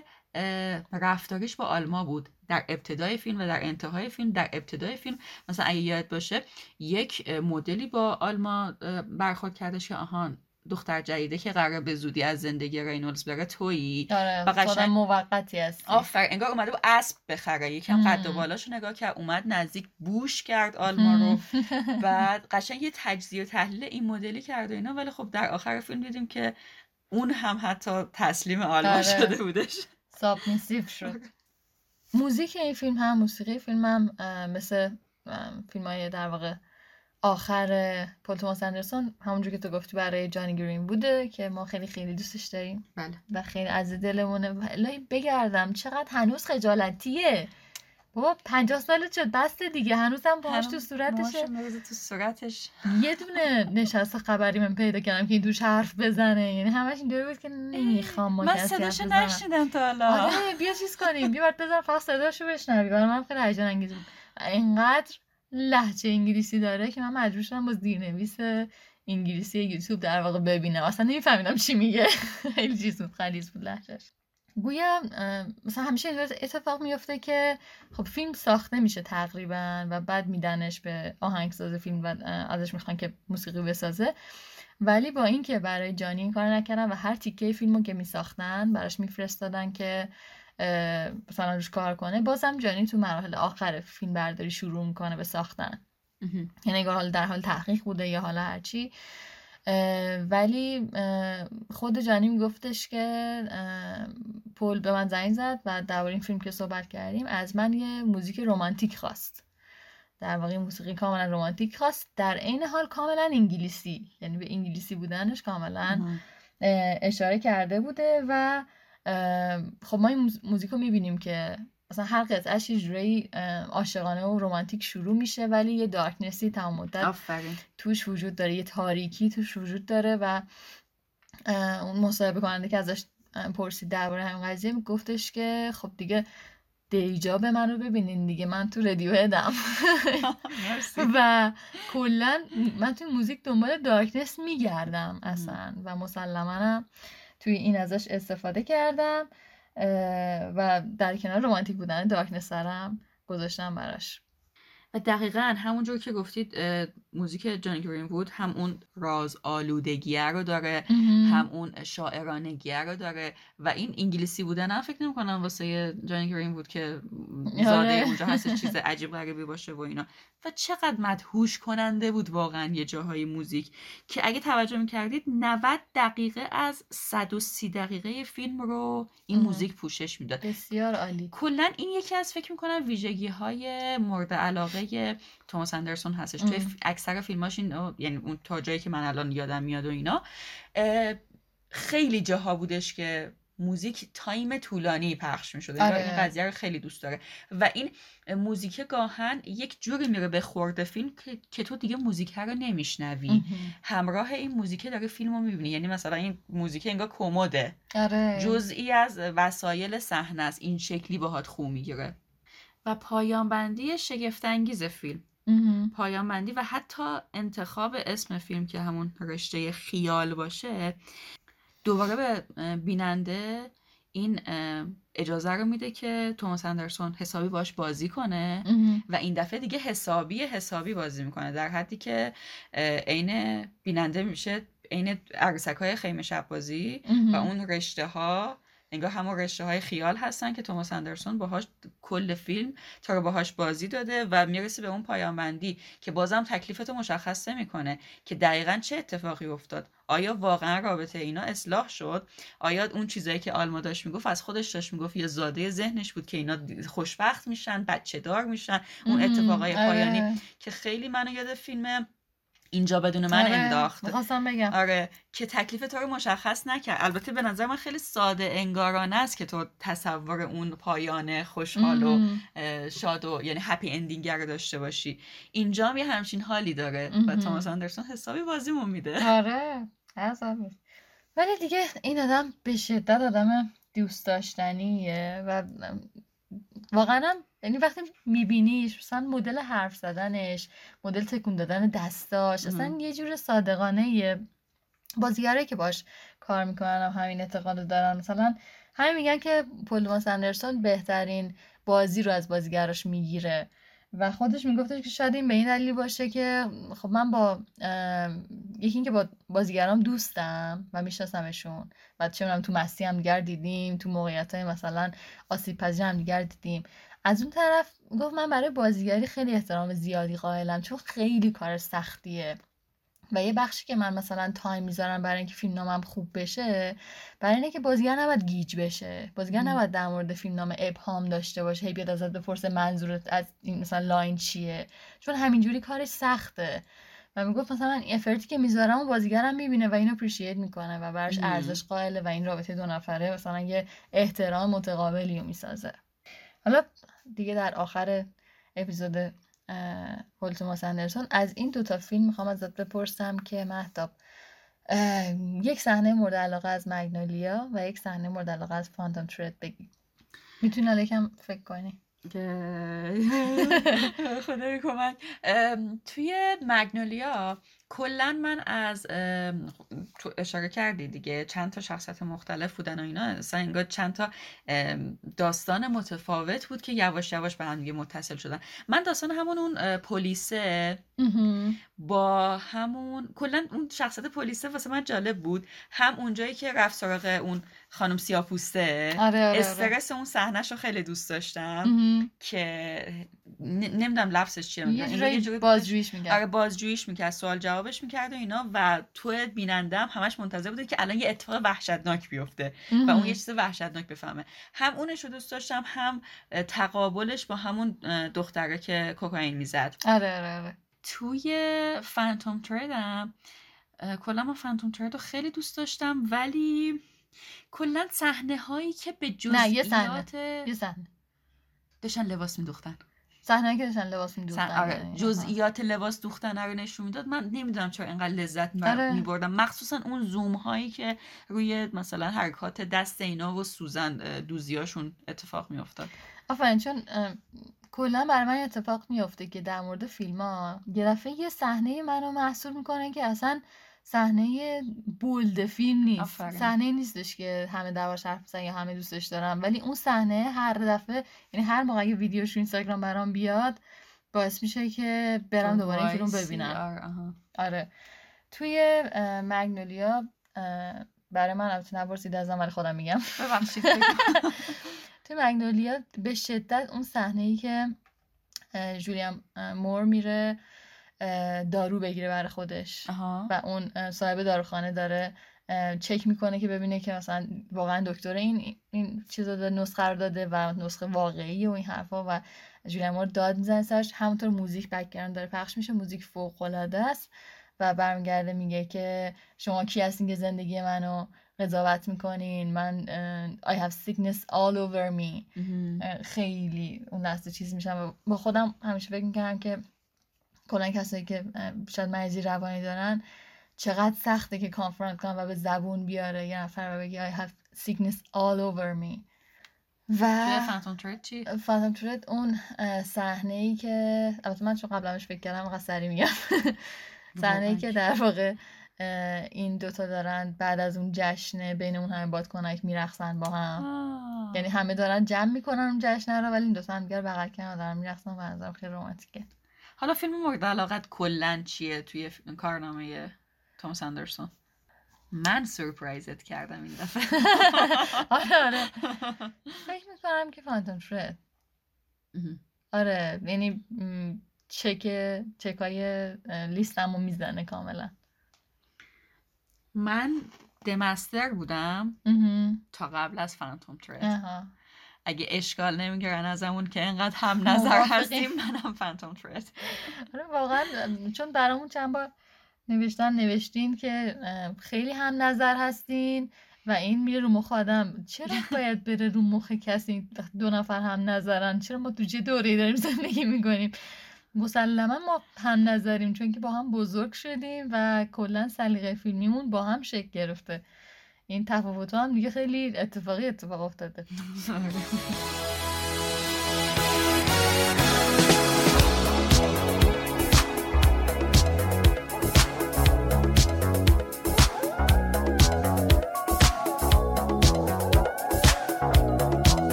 رفتاریش با آلما بود. در ابتدای فیلم و در انتهای فیلم در ابتدای فیلم مثلا اگه یاد باشه یک مدلی با آلما برخورد کردش که آهان دختر جدیده که قرار به زودی از زندگی رینولدز بره تویی؟ آره و قشنگ- موقتی هستی. آفر انگار اومده اسب بخره. یکم. قد و بالاشو نگاه کرد اومد نزدیک بوش کرد آلما رو. بعد قشنگ یه تجزیه و تحلیل این مدلی کرد و اینا. ولی خب در آخر فیلم دیدیم که اون هم حتی تسلیم آلما آره. شده بودش. سابمیسیو شد. موزیک این فیلم هم موسیقی فیلم هم مثل فیلم های در واقع آخر پل توماس اندرسون همونجور که تو گفتی برای جانی گرین بوده که ما خیلی خیلی دوستش داریم. بله. و خیلی از دلمونه. و الهی بگردم چقدر هنوز خجالتیه؟ بابا پنجاه سالت شد بسته دیگه. هنوزم پاهاش تو صورتشه. تو صورتش. یه دونه نشست خبری من پیدا کردم که این دوش حرف بزنه. یعنی همش اینطوری بود که نمی‌خوام با من صداشو بزنم. نشنیدم تا حالا. آره بیا چیز کنیم. بیا باید بذار فقط صداشو بشنوی. برای من خیلی هیجان انگیز بود. اینقدر لحجه انگلیسی داره که من مجبور شدم با زیرنویس انگلیسی یوتیوب در واقع ببینم. اصلا نمیفهمیدم چی میگه. خیلی چیز بود غلیظ بود لحجهش گویا مثلا همیشه اتفاق میفته که خب فیلم ساخته میشه تقریبا و بعد میدنش به آهنگساز فیلم و ازش می‌خوان که موسیقی بسازه. ولی با اینکه برای جانی این کار نکردن و هر تیکه فیلمو که میساختن براش میفرستادن که مثلا روش کار کنه بازم جانی تو مراحل آخر فیلم برداری شروع می‌کنه به ساختن. یعنی حالا در حال تحقیق بوده یا حالا هرچی. ولی خود جانی میگفتش که پل به من زنگ زد و درباره این فیلم که صحبت کردیم از من یه موزیک رمانتیک خواست. در واقع این موسیقی کاملا رمانتیک خواست. در عین حال کاملا انگلیسی یعنی به انگلیسی بودنش کاملا اشاره کرده بوده و خب ما این موز- موزیک رو می‌بینیم که مثلا هر قطعهش یه جورایی اه، عاشقانه و رمانتیک شروع میشه ولی یه دارکنسی تمام مدت آفرین. توش وجود داره یه تاریکی توش وجود داره و اون مصاحبه کننده که ازش پرسید درباره همین قضیه گفتش که خب دیگه دیجاب منو ببینین دیگه من تو رادیو هدم و کلا من توی موزیک دنبال دارکنس میگردم اصلا و مسلما هم توی این ازش استفاده کردم. و در کنار رومانتیک بودن دارکنس سرم گذاشتم براش. و دقیقا همونجور که گفتید موزیک جان گرین وود هم اون راز آلودگیه رو داره هم اون شاعرانگیه رو داره و این انگلیسی بودن هم فکر نمی کنم واسه جان گرین وود که زاده آره. اونجا هستش چیز عجیب غریبی باشه و اینا و چقدر مدهوش کننده بود واقعا یه جاهای موزیک که اگه توجه می‌کردید 90 دقیقه از 130 دقیقه فیلم رو این. موزیک پوشش می‌داد بسیار عالی کلا این یکی از فکر می‌کنم ویژگی های مورد علاقه توماس اندرسون هستش. توی اکثر فیلماش این یعنی اون تا جایی که من الان یادم میاد و اینا خیلی جاها بودش که موزیک time طولانی پخش می‌شده آره. این قضیه رو خیلی دوست داره. و این موزیک گاهاً یک جوری میره به خورده فیلم که, که تو دیگه موزیک رو نمیشنوی. همراه این موزیک داره فیلم رو می‌بینی. یعنی مثلا این موزیک انگار کمده آره. جزئی از وسایل صحنه است. این شکلی باهات خو می‌گیره. و پایان بندی شگفتانگیز فیلم. مهم. پایان بندی و حتی انتخاب اسم فیلم که همون رشته خیال باشه دوباره به بیننده این اجازه رو میده که توماس اندرسون حسابی باش بازی کنه. و این دفعه دیگه حسابی حسابی بازی می‌کنه در حدی که عین بیننده میشه عین عروسک های خیمه شب بازی و. اون رشته ها انگار همون رشته های خیال هستن که توماس اندرسون باهاش کل فیلم تا رو باهاش بازی داده و می‌رسه به اون پایان بندی که بازم تکلیفتو مشخص می‌کنه که دقیقا چه اتفاقی افتاد آیا واقعا رابطه اینا اصلاح شد آیا اون چیزایی که آلما داشت می‌گفت از خودش داشت می‌گفت یه زاده ذهنش بود که اینا خوشبخت میشن بچه دار میشن اون. اتفاقای پایانی آره. که خیلی منو یاد فیلم اینجا بدون من آره. انداخت می‌خواستم بگم آره که تکلیف تو رو مشخص نکرد البته به نظر من خیلی ساده انگارانه است که تو تصور اون پایان خوشحال و شاد و یعنی هپی اندینگ رو داشته باشی اینجا هم یه همچین حالی داره و. توماس اندرسون حسابی بازیمون میده آره حساب نیست. ولی دیگه این آدم به شدت آدم دوست داشتنیه و واقعا هم یعنی وقتی میبینیش مثلا مدل حرف زدنش مدل تکون دادن دستاش اصلا. یه جور صادقانه یه بازیگرایی که باش کار می‌کنن هم همین اعتقاد دارن. مثلا همین میگن که پول توماس اندرسون بهترین بازی رو از بازیگراش می‌گیره. و خودش میگفتش که شاید این به این دلیل باشه که خب من با یکی اینکه با بازیگرام دوستم و میشناسمشون و چه تو مستی هم دیگر دیدیم تو موقعیت های مثلا آسیب پذیر هم دیگر دیدیم. از اون طرف گفت من برای بازیگری خیلی احترام زیادی قائلم چون خیلی کار سختیه. و یه بخشی که من مثلا تایم می‌ذارم برای اینکه فیلم نامم خوب بشه برای اینه که بازیگر نباید گیج بشه. بازیگر. نباید در مورد فیلمنامه ابهام داشته باشه. هی بیاد ازت بپرسه منظورت از این مثلا line چیه. چون همینجوری کارش سخته. و می‌گفت مثلا effort ی که می‌ذارم و بازیگرم می‌بینه و اینو appreciate می‌کنه و براش. ارزش قائله و این رابطه دو نفره مثلا یه احترام متقابلی رو می‌سازه. حالا دیگه در آخر اپیزود توماس اندرسون. از این دوتا فیلم می‌خوام ازت بپرسم که مهتاب یک صحنه مورد علاقه از مگنولیا و یک صحنه مورد علاقه از فانتوم ترد بگی. می‌تونی حالا فکر کنی؟ خدای کمک. توی مگنولیا کلا من از تو اشاره کردی دیگه چند تا شخصیت مختلف بودن و اینا. اصلا انگار چند تا داستان متفاوت بود که یواش یواش به هم دیگه متصل شدن. من داستان همون اون پلیسه. با همون کلا اون شخصیت پلیسه واسه من جالب بود. هم اونجایی که رفت سراغ اون خانم سیاپوسته. آره آره آره. استرس اون صحنهش رو خیلی دوست داشتم مهم. که نمی‌دونم لفظش چیه یه جوری بازجوییش میگن آره بازجوییش می‌کرد سوال جوابش می‌کرد و اینا و تو بیننده هم همش منتظر بوده که الان یه اتفاق وحشتناک بیفته و اون. یه چیز وحشتناک بفهمه هم اونش رو دوست داشتم هم تقابلش با همون دختره که کوکائین می‌زد آره آره آره توی فانتوم تردم اه، کلا من فانتوم ترد رو خیلی دوست داشتم ولی کلا صحنه هایی که به نه،. جزئیات یه صحنه داشتن لباس میدوختن صحنه که داشتن لباس میدوختن. آره جزئیات لباس دوختن رو نشون می‌داد من نمی‌دونم چرا اینقدر لذت می- آره. میبردم مخصوصا اون زوم هایی که روی مثلا حرکات دست اینا و سوزن دوزیاشون اتفاق میافتاد آفرین چون کلا برای من اتفاق میفته که در مورد فیلم ها یه دفعه یه صحنه منو محصول می‌کنه که اصلا صحنه بولد فیلم نیست. صحنه نیستش که همه دربارش حرف بزنن یا همه دوستش دارن ولی اون صحنه هر دفعه یعنی هر موقع یه ویدیوش رو اینستاگرام برام بیاد باعث میشه که برم دوباره این فیلم. ببینم آره، توی مگنولیا برای من البته نپرسید ازم ولی خودم میگم ببخشید. توی Magnolia به شدت اون صحنه ای که اه، مور میره دارو بگیره برای خودش. آها. و اون صاحب داروخانه داره چک می‌کنه که ببینه که مثلا واقعا دکتر این این چیزا داده نسخه رو داده و نسخه واقعی و این حرفا و جولین مور داد می‌زنه سرش. همونطور موزیک background داره پخش میشه. موزیک فوق العاده است و برمیگرده میگه که شما کی هستین که زندگی منو قضاوت می‌کنین؟ من I have sickness all over me. خیلی اون دسته چیز میشم و با خودم همیشه فکر می‌کردم که کلا کسایی که شاید مریضی روانی دارن چقدر سخته که کانفرانت کنن و به زبون بیاره یه نفر و بگی I have sickness all over me و فانتوم ترید چی؟ فانتوم تورت اون صحنه ای که البته من چون قبلش فکر کردم سری میگم صحنه ای. که در واقع این دوتا دارن بعد از اون جشن بین اون همه بادکنک میرقصن با هم آه. یعنی همه دارن جمع می‌کنن اون جشن رو ولی این دوتا هم دیگه رو بغل کردن و دارن میرقصن و نظرم خیلی رمانتیکه حالا فیلم مورد علاقت کلا چیه توی ف- کارنامه توماس اندرسون من سورپرایزت کردم این دفعه آره آره فکر می‌کنم که فانتوم مهم. آره یعنی چک چکای لیستم رو می‌زنه کاملا من دمستر بودم. تا قبل از فانتوم آها. اگه اشکال نمی‌گیرن ازمون که انقدر هم نظر. هستیم منم فانتوم ترید آره واقعا چون برامون چند بار نوشتن نوشتین که خیلی هم نظر هستین و این میره رو مخ آدم. چرا باید بره رو مخ کسی؟ دو نفر هم نظرن. چرا ما تو چه دوره داریم زندگی می‌کنیم؟ مسلما ما هم نظریم چون که با هم بزرگ شدیم و کلا سلیقه فیلمیمون با هم شکل گرفته. این تفاوت هم دیگه خیلی اتفاقی اتفاق افتاده.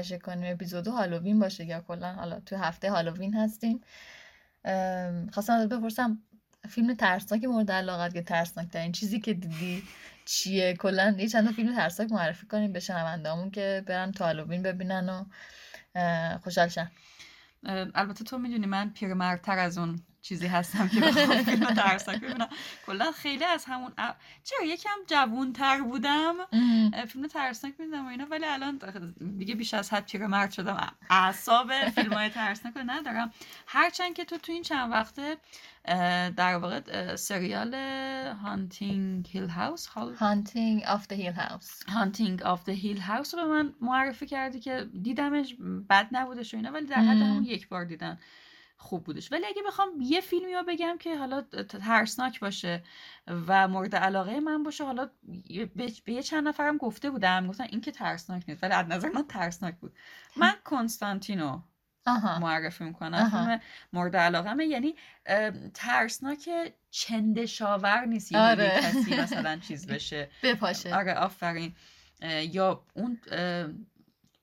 منتشر کنیم اپیزودو هالووین باشه یا کلا حالا تو هفته هالووین هستیم. خواستم ازت بپرسم فیلم ترسناک مورد علاقت که ترسناک ترین چیزی که دیدی چیه؟ کلا یه چند تا فیلم ترسناک معرفی کنیم به شنوندهامون که برن تو هالووین ببینن و خوشحال البته تو می‌دونی من پیرمردتر از اون چیزی هستم که بخوام فیلم ترسناک ببینم. کلا خیلی از همون ا- چرا یکم جوونتر بودم. ام، اه، فیلم ترسناک می‌دیدم و اینا ولی الان دیگه بیش از حد پیرمرد شدم. اعصاب فیلم های ترسناک رو ندارم. هرچند که تو تو این چند وقته در واقع سریال Haunting Hill House Haunting of the Hill House. Haunting of the Hill House رو به من معرفی کردی که دیدمش بد نبودش و اینا ولی در حد. همون یک بار دیدن خوب بودش. ولی اگه بخوام یه فیلمی رو بگم که حالا ترسناک باشه و مورد علاقه من باشه حالا یه- به یه چند نفرم گفته بودم گفتن این که ترسناک نیست ولی از نظر من ترسناک بود. من کنستانتینو آها. معرفی می‌کنم. فیلم مورد علاقه یعنی ترسناک چندشاور نیست یه آره. کسی مثلا چیز بشه. بپاشه. آره آفرین. یا اون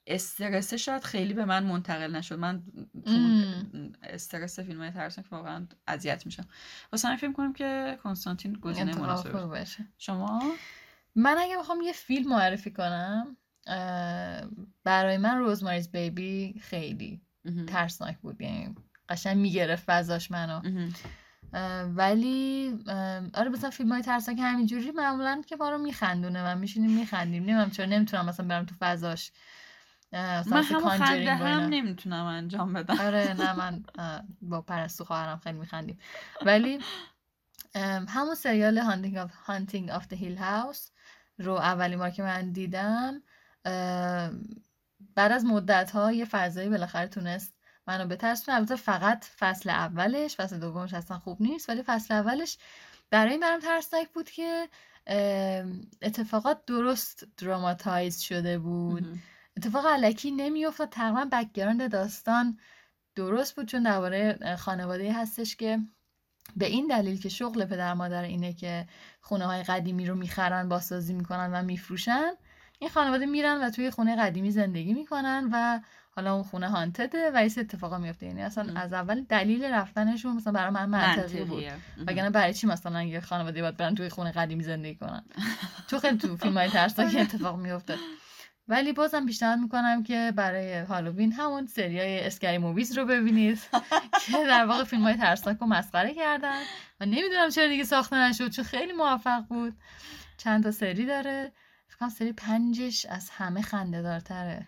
استرس شاید خیلی به من منتقل نشد. من استرس فیلم های ترسناک واقعا اذیت میشم. واسه همین فکر کنم که کنستانتین گزینه. باشه. شما؟ من اگه بخوام یه فیلم معرفی کنم برای من روزماریز بیبی خیلی. ترسناک بود. یعنی قشنگ می‌گرفت فضاش منو. ولی آره مثلا فیلم های ترسناک همینجوری معمولا که ما رو میخندونه. و میشینیم میخندیم. نمی‌دونم چرا. نمی‌تونم مثلا برم تو فضاش من همون Conjuring خنده. هم نمی‌تونم انجام بدم آره نه من با پرستو خواهرم خیلی میخندیم ولی همون سریال Haunting of Haunting of the Hill House رو اولین بار که من دیدم بعد از مدت ها یه فضایی بالاخره تونست منو بترسونه البته فقط فصل اولش فصل دومش اصلا خوب نیست ولی فصل اولش برای این برام ترسناک بود که اتفاقات درست dramatize شده بود مهم. اتفاق الکی نمیافتاد. تقریبا background داستان درست بود چون درباره خانواده هستش که به این دلیل که شغل پدر مادر اینه که خونه های قدیمی رو می‌خرن بازسازی می‌کنن و میفروشن این خانواده میرن و توی خونه قدیمی زندگی می‌کنن و حالا اون خونه haunted ه و این اتفاقا میفته یعنی اصلا ام. از اول دلیل رفتنشون مثلا برای من منطقی بود. وگرنه برای چی مثلا یه خانواده باید برن توی خونه قدیمی زندگی کنن؟ تو خیلی تو فیلم های ترسناک اتفاق میفته ولی بازم پیشنهاد می‌کنم که برای هالووین همون سریای Scary Movies رو ببینید که در واقع فیلم های ترسناک رو مسخره کردن و نمی‌دونم چرا دیگه ساخته نشد چون خیلی موفق بود. چند تا سری داره. فکر کنم سری پنجش از همه خنده دارتره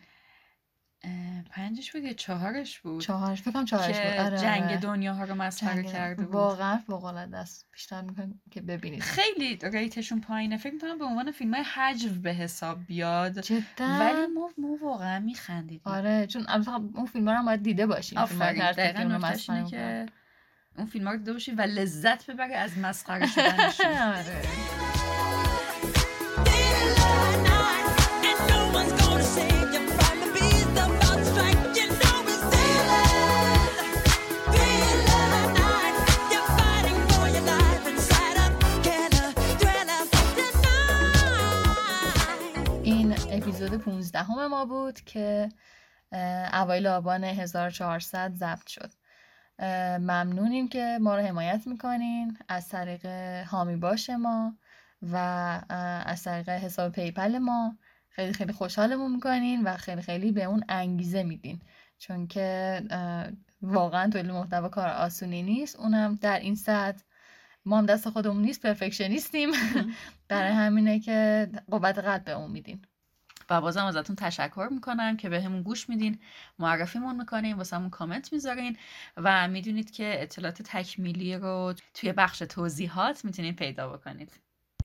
اه، پنجش بود یا چهارش بود چهارش فکر کنم چهارش بود. که آره جنگ آره. دنیاها رو مسخره جنگ- کرده بود. واقعا فوق العاده است. پیشنهاد می‌کنم که ببینید. خیلی ریتشون پایینه. فکر می‌کنم به عنوان فیلم های حجو به حساب بیاد. جدا. ولی ما, ما واقعا میخندیدیم. آره چون البته خب اون فیلم ها رو هم باید دیده باشیم. آفرین دقیقا نکتهش اینه. که اون فیلم ها رو دیده باشی و لذت ببری از مسخره شدنشون. اپیزود 15 همه ما بود که اوایل آبان 1400 ضبط شد. ممنونیم که ما رو حمایت می‌کنین. از طریق هامی باش ما و از طریق حساب پیپل ما خیلی خیلی خوشحالمون می‌کنین و خیلی خیلی به اون انگیزه میدین. چون که واقعا تولید محتوا کار آسونی نیست. اونم در این سطح ما هم دست خودمون نیست پرفکشنیستیم. برای همینه که قوت قلب به اون میدین. و بازم ازتون تشکر می‌کنم که به همون گوش میدین معرفیمون می‌کنین واسه همون کامنت می‌ذارین و می‌دونید که اطلاعات تکمیلی رو توی بخش توضیحات می‌تونین پیدا بکنید.